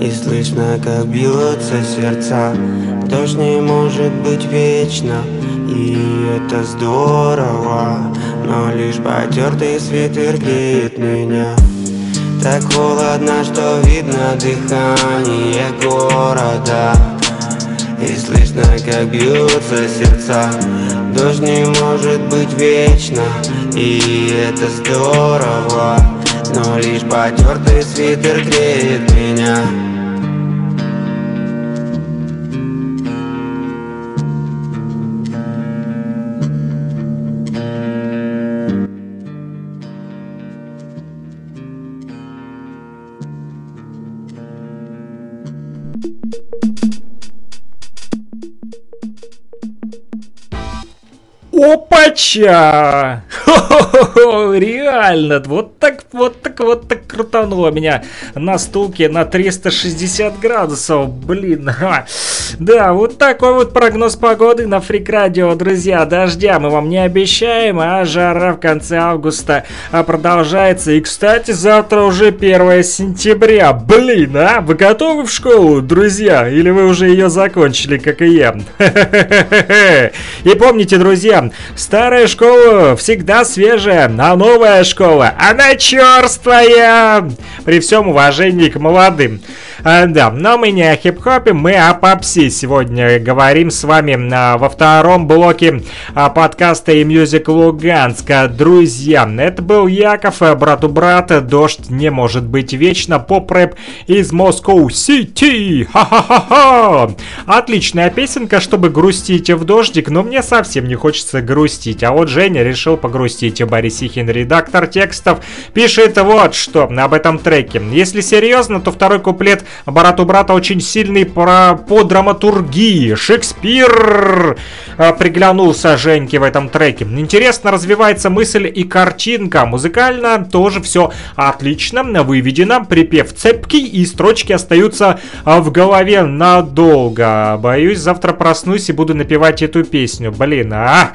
И слышно, как бьются сердца Дождь не может быть вечно И это здорово. Но лишь потертый свитер греет меня так холодно, что видно дыхание города. И слышно, как бьются сердца. Дождь не может быть вечно И это здорово. Но лишь потертый свитер греет меня Подача! Хо-хо-хо, реально, вот так, вот так, вот так крутануло меня на стулке на 360 градусов, блин. Да, вот такой вот прогноз погоды на Фрик Радио, друзья. Дождя мы вам не обещаем, а жара в конце августа а, продолжается. И, кстати, завтра уже 1 сентября. Блин, а? Вы готовы в школу, друзья? Или вы уже ее закончили, как и я? И помните, друзья, старая школа всегда свежая, а новая школа, она черствая. При всем уважении к молодым. А, да, но мы не о хип-хопе, мы о попси сегодня говорим с вами а, во втором блоке а, подкаста и Music Луганска. Друзья, это был Яков, а, брату брата, дождь не может быть вечно, поп-рэп из Москвы Сити. Ха-ха-ха-ха! Отличная песенка, чтобы грустить в дождик, но мне совсем не хочется грустить. А вот Женя решил погрустить. Борис Ихин, редактор текстов, пишет вот что об этом треке. Если серьезно, то второй куплет Барат у брата очень сильный про, по драматургии. Шекспир э, приглянулся Женьке в этом треке. Интересно развивается мысль и картинка. Музыкально тоже все отлично выведено. Припев цепкий и строчки остаются э, в голове надолго. Боюсь, завтра проснусь и буду напевать эту песню. Блин, а!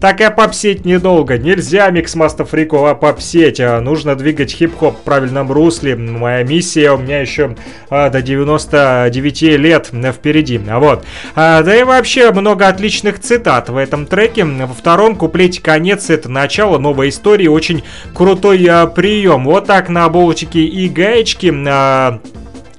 Так и попсеть недолго. Нельзя микс Маста Фрикова попсеть. А нужно двигать хип-хоп в правильном русле. Моя миссия у меня еще а, до 99 лет впереди. Вот. А, да и вообще много отличных цитат в этом треке. Во втором куплете конец это начало новой истории. Очень крутой а, прием. Вот так на болтике и гаечки а,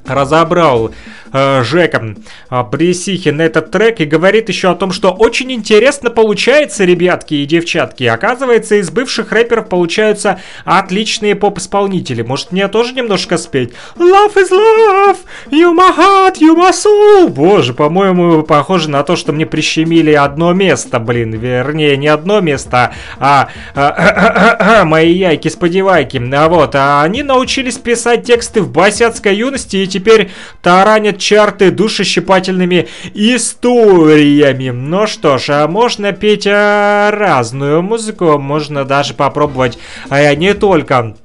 разобрал э, Жека э, Присихин этот трек и говорит еще о том, что очень интересно получается, ребятки и девчатки. Оказывается, из бывших рэперов получаются отличные поп-исполнители. Может, мне тоже немножко спеть? Love is love, you my heart, you my soul. Боже, по-моему, похоже на то, что мне прищемили одно место, блин. Вернее, не одно место, а, а, а, а, а мои яйки-сподевайки. А вот, а они научились писать тексты в басятской юности и теперь таранят чарты душещипательными историями. Ну что ж, а можно петь а, разную музыку, можно даже попробовать а, не только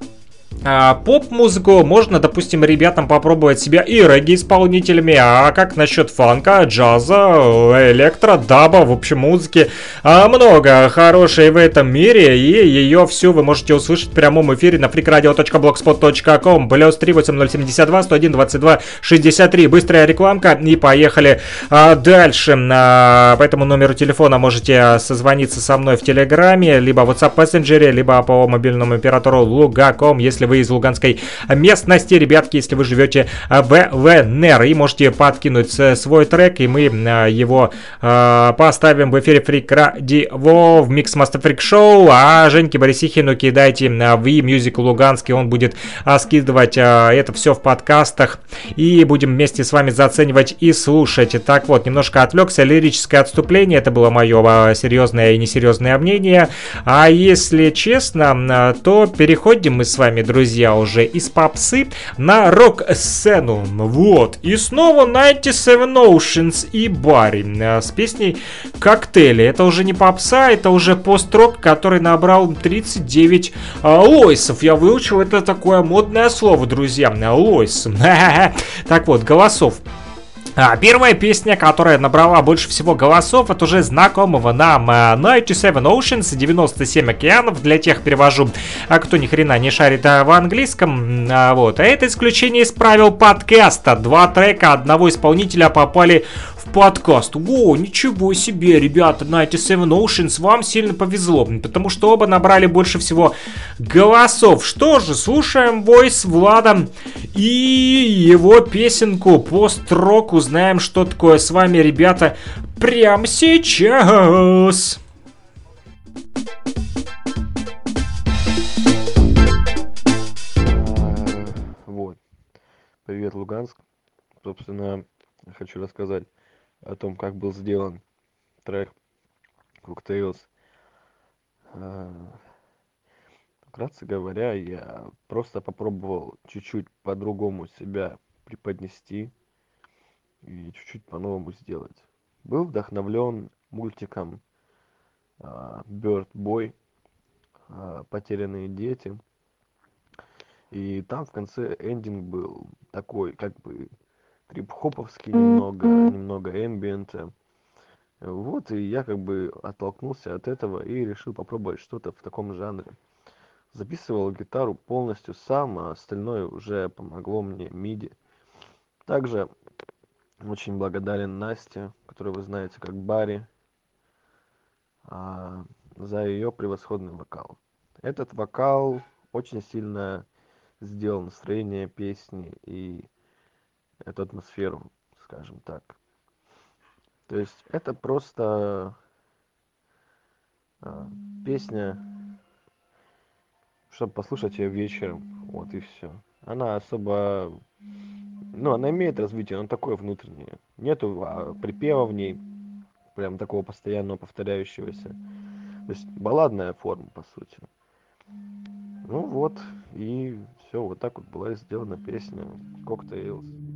поп-музыку можно, допустим, ребятам попробовать себя и регги-исполнителями, а как насчет фанка, джаза, электро, даба, в общем, музыки? А, много хорошей в этом мире, и ее всю вы можете услышать в прямом эфире на freakradio.blogspot.com, плюс 38072 101 22 63, быстрая рекламка, и поехали. А, дальше. А, по этому номеру телефона можете созвониться со мной в Телеграме, либо в WhatsApp мессенджере, либо по мобильному оператору Лугаком, если вы из Луганской местности, ребятки, если вы живете в ЛНР. И можете подкинуть свой трек, и мы его поставим в эфире Freak Radio в Mix Master Freak Show. А Женьке Борисихину кидайте в E-Music Луганский, он будет скидывать это все в подкастах. И будем вместе с вами заценивать и слушать. Так вот, немножко отвлекся. Лирическое отступление, это было мое серьезное и несерьезное мнение. А если честно, то переходим мы с вами, друзья, друзья, уже из попсы на рок-сцену. Вот. И снова 97 Oceans и Барри э, с песней «Коктейли». Это уже не попса, это уже пост-рок, который набрал 39 э, лойсов. Я выучил это такое модное слово, друзья. Лойс. Так вот, голосов а, первая песня, которая набрала больше всего голосов, это уже знакомого нам 97 э, Oceans, 97 океанов, для тех перевожу, а кто ни хрена не шарит а, в английском, а, вот. А это исключение из правил подкаста. Два трека одного исполнителя попали подкаст. О, ничего себе, ребята, 97 Oceans, вам сильно повезло, потому что оба набрали больше всего голосов. Что же, слушаем войс Влада и его песенку по строк узнаем, что такое с вами, ребята, прямо сейчас. Вот. Привет, Луганск. Собственно, хочу рассказать о том, как был сделан трек Cocktails. А, вкратце говоря, я просто попробовал чуть-чуть по-другому себя преподнести и чуть-чуть по-новому сделать. Был вдохновлен мультиком Bird Boy, потерянные дети. И там в конце эндинг был такой, как бы трип-хоповский немного, немного эмбиента. Вот, и я как бы оттолкнулся от этого и решил попробовать что-то в таком жанре. Записывал гитару полностью сам, а остальное уже помогло мне миди. Также очень благодарен Насте, которую вы знаете как Барри, а, за ее превосходный вокал. Этот вокал очень сильно сделал настроение песни и эту атмосферу, скажем так. То есть это просто а, песня, чтобы послушать ее вечером, вот и все. Она особо, ну, она имеет развитие, но такое внутреннее. Нету а, припева в ней, прям такого постоянного повторяющегося. То есть балладная форма, по сути. Ну вот, и все, вот так вот была сделана песня Cocktails.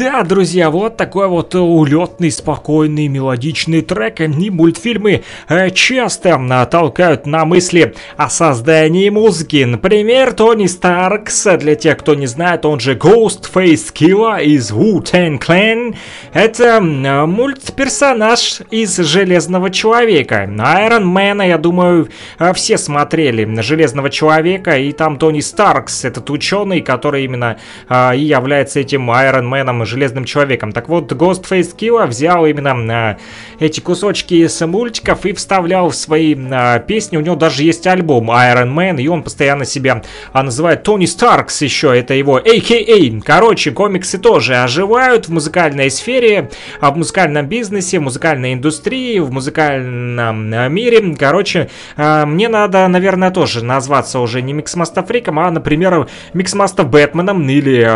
Да, друзья, вот такой вот улетный, спокойный, мелодичный трек. И мультфильмы э, часто э, толкают на мысли о создании музыки. Например, Тони Старкс, для тех, кто не знает, он же Ghostface Killa из Wu-Tang Clan. Это э, мультперсонаж из Железного Человека. Iron Man, я думаю, э, все смотрели Железного Человека, и там Тони Старкс, этот ученый, который именно э, и является этим Iron Man Железным Человеком. Так вот, Ghostface Killah взял именно э, эти кусочки из мультиков и вставлял в свои э, песни. У него даже есть альбом Iron Man, и он постоянно себя а, называет Tony Starks еще, это его AKA. Короче, комиксы тоже оживают в музыкальной сфере, а в музыкальном бизнесе, в музыкальной индустрии, в музыкальном мире. Короче, э, мне надо, наверное, тоже назваться уже не Миксмастер Фриком, а, например, Миксмастер Бэтменом или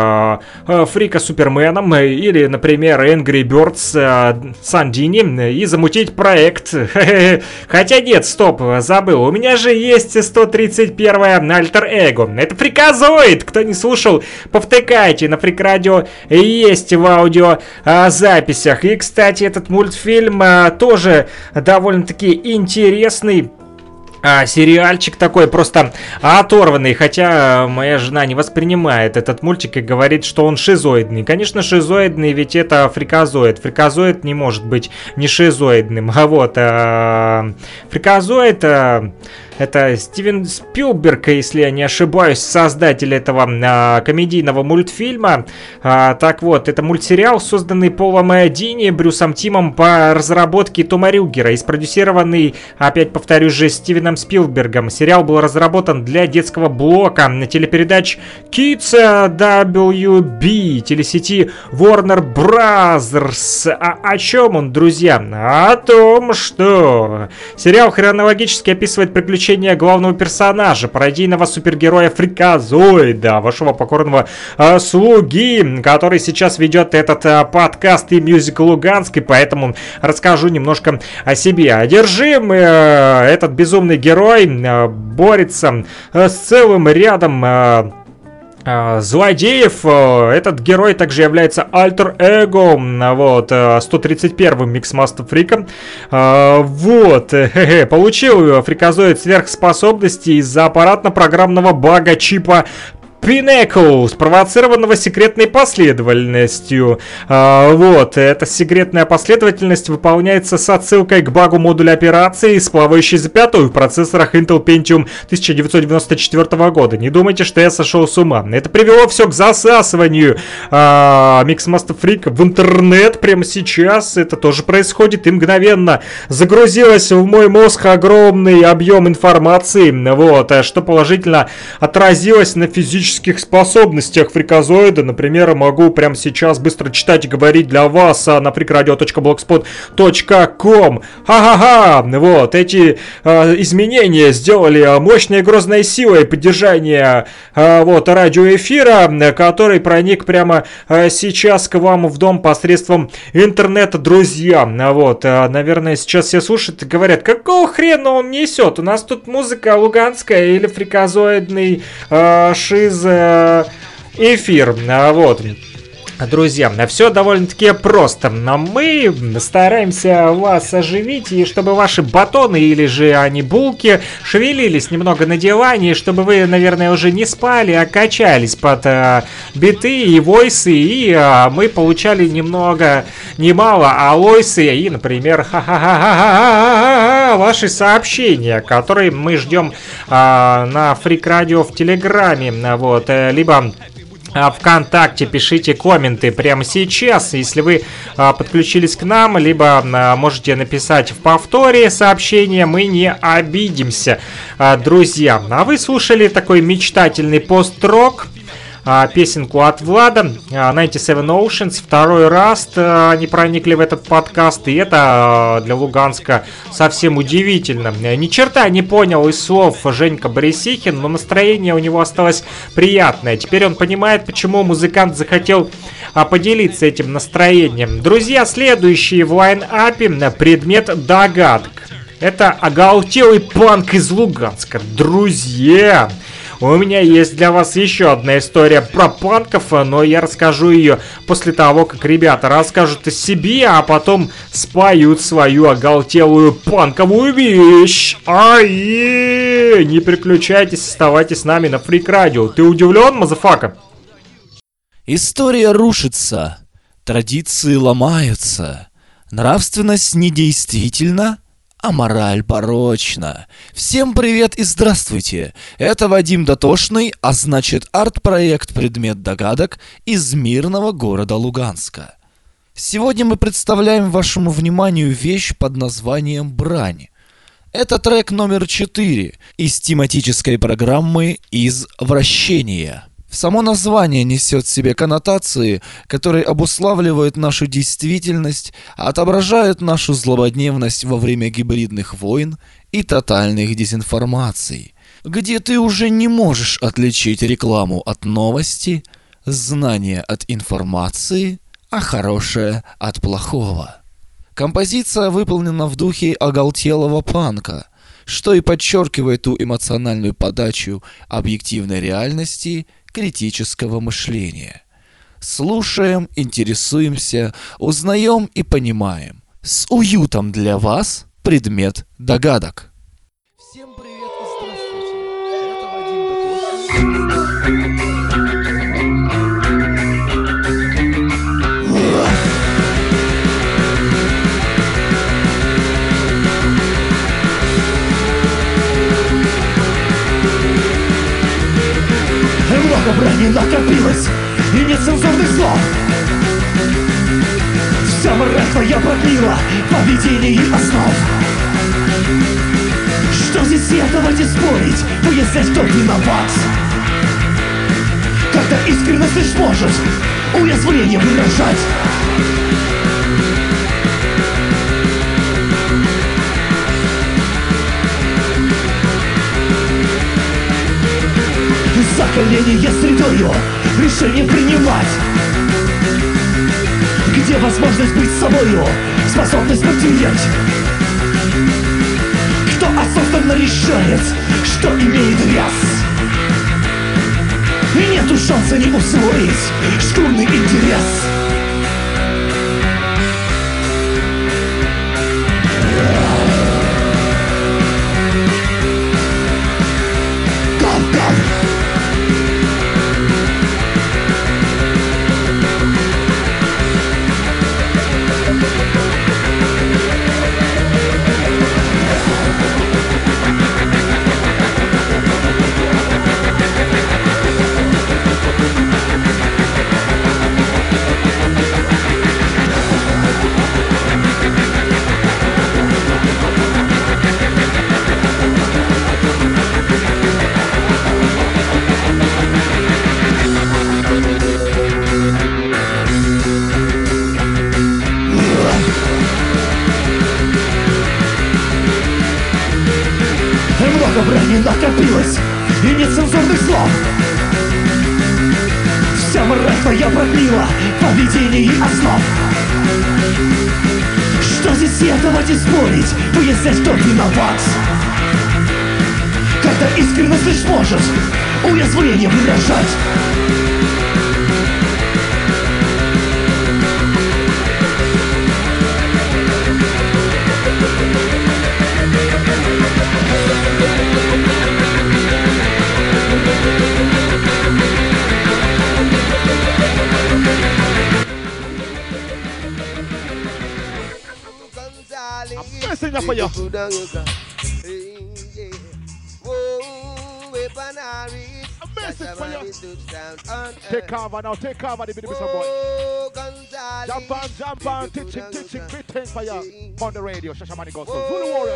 э, Фрика Супермен Суперменом или, например, Angry Birds э, Сандини и замутить проект. Хотя нет, стоп, забыл. У меня же есть 131 альтер эго. Это фриказоид. Кто не слушал, повтыкайте. На Freak Radio есть в аудио а, записях. И, кстати, этот мультфильм а, тоже довольно-таки интересный а, сериальчик такой просто оторванный, хотя моя жена не воспринимает этот мультик и говорит, что он шизоидный. Конечно, шизоидный, ведь это фриказоид. Фриказоид не может быть не шизоидным. А вот, а, фриказоид... А, это Стивен Спилберг, если я не ошибаюсь, создатель этого а, комедийного мультфильма. А, так вот, это мультсериал, созданный Полом Дини, Брюсом Тимом по разработке Тома Рюгера и спродюсированный, опять повторюсь же, Стивеном Спилбергом. Сериал был разработан для детского блока на телепередач Kids WB, телесети Warner Brothers. А о чем он, друзья? О том, что сериал хронологически описывает приключения приключения главного персонажа, пародийного супергероя Фриказоида, вашего покорного э, слуги, который сейчас ведет этот э, подкаст и мюзикл Луганск, и поэтому расскажу немножко о себе. Одержим э, этот безумный герой э, борется э, с целым рядом э, злодеев. Э, этот герой также является альтер-эго, вот, 131-м Миксмастер Фриком. Вот, получил фриказоид сверхспособности из-за аппаратно-программного бага чипа Pinnacle, спровоцированного секретной последовательностью. А, вот, эта секретная последовательность выполняется с отсылкой к багу модуля операции с плавающей запятой в процессорах Intel Pentium 1994 года. Не думайте, что я сошел с ума. Это привело все к засасыванию а, Mixmaster Freak в интернет прямо сейчас. Это тоже происходит и мгновенно загрузилось в мой мозг огромный объем информации, вот, что положительно отразилось на физическом физических способностях фриказоида. Например, могу прямо сейчас быстро читать и говорить для вас а, на freakradio.blogspot.com. Ха-ха-ха! Вот, эти э, изменения сделали мощной грозной силой поддержания э, вот, радиоэфира, который проник прямо э, сейчас к вам в дом посредством интернета, друзья. Вот, э, наверное, сейчас все слушают и говорят, какого хрена он несет? У нас тут музыка луганская или фриказоидный э, шиз Э, эфир. А, вот. Друзья, все довольно-таки просто. Но мы стараемся вас оживить, и чтобы ваши батоны или же они булки шевелились немного на диване, чтобы вы, наверное, уже не спали, а качались под э, биты и войсы, и э, мы получали немного, немало алойсы и, например, ха-ха-ха-ха-ха-ха, ваши сообщения, которые мы ждем э, на Фрик Радио в Телеграме, вот, э, либо а, ВКонтакте, пишите комменты прямо сейчас, если вы а, подключились к нам, либо а, можете написать в повторе сообщение, мы не обидимся, а, друзья. А вы слушали такой мечтательный пост-рок, а, песенку от Влада, 97 а, Oceans. Второй раз а, они проникли в этот подкаст, и это для Луганска совсем удивительно. Ни черта не понял из слов Женька Борисихин, но настроение у него осталось приятное. Теперь он понимает, почему музыкант захотел поделиться этим настроением. Друзья, следующий в лайн-апе предмет догадок. Это оголтелый панк из Луганска. Друзья, У меня есть для вас еще одна история про панков, но я расскажу ее после того, как ребята расскажут о себе, а потом споют свою оголтелую панковую вещь. Ай, не переключайтесь, оставайтесь с нами на Фрик Радио. Ты удивлен, motherfucker? История рушится, традиции ломаются, нравственность недействительна, а мораль порочна. Всем привет и здравствуйте! Это Вадим Дотошный, а значит арт-проект «Предмет догадок» из мирного города Луганска. Сегодня мы представляем вашему вниманию вещь под названием «Брань». Это трек номер 4 из тематической программы «Извращение». Само название несет в себе коннотации, которые обуславливают нашу действительность, отображают нашу злободневность во время гибридных войн и тотальных дезинформаций, где ты уже не можешь отличить рекламу от новости, знание от информации, а хорошее от плохого. Композиция выполнена в духе оголтелого панка, что и подчеркивает ту эмоциональную подачу объективной реальности критического мышления. Слушаем, интересуемся, узнаем и понимаем. С уютом для вас предмет догадок. Всем привет и здравствуйте. Это Вадим Много брани накопилось и нет цензурных слов. Вся мразь твоя продлила поведение основ. Что здесь сетовать и спорить, выяснять, кто виноват Когда искренность лишь может уязвление выражать Закаление средою решение принимать. Где возможность быть собою, способность потерять? Кто осознанно решает, что имеет вес И нету шанса не усвоить шкурный интерес Мразь твоя продлила поведение основ. Что здесь сетовать и спорить, выяснять, кто виноват. Когда искренность лишь может уязвление выражать Up message for you. Take cover now, take cover the bit of boy. Jump on, jump on, teaching, teaching, great for you. On the radio, Shashamani Gospel. Zulu Warrior.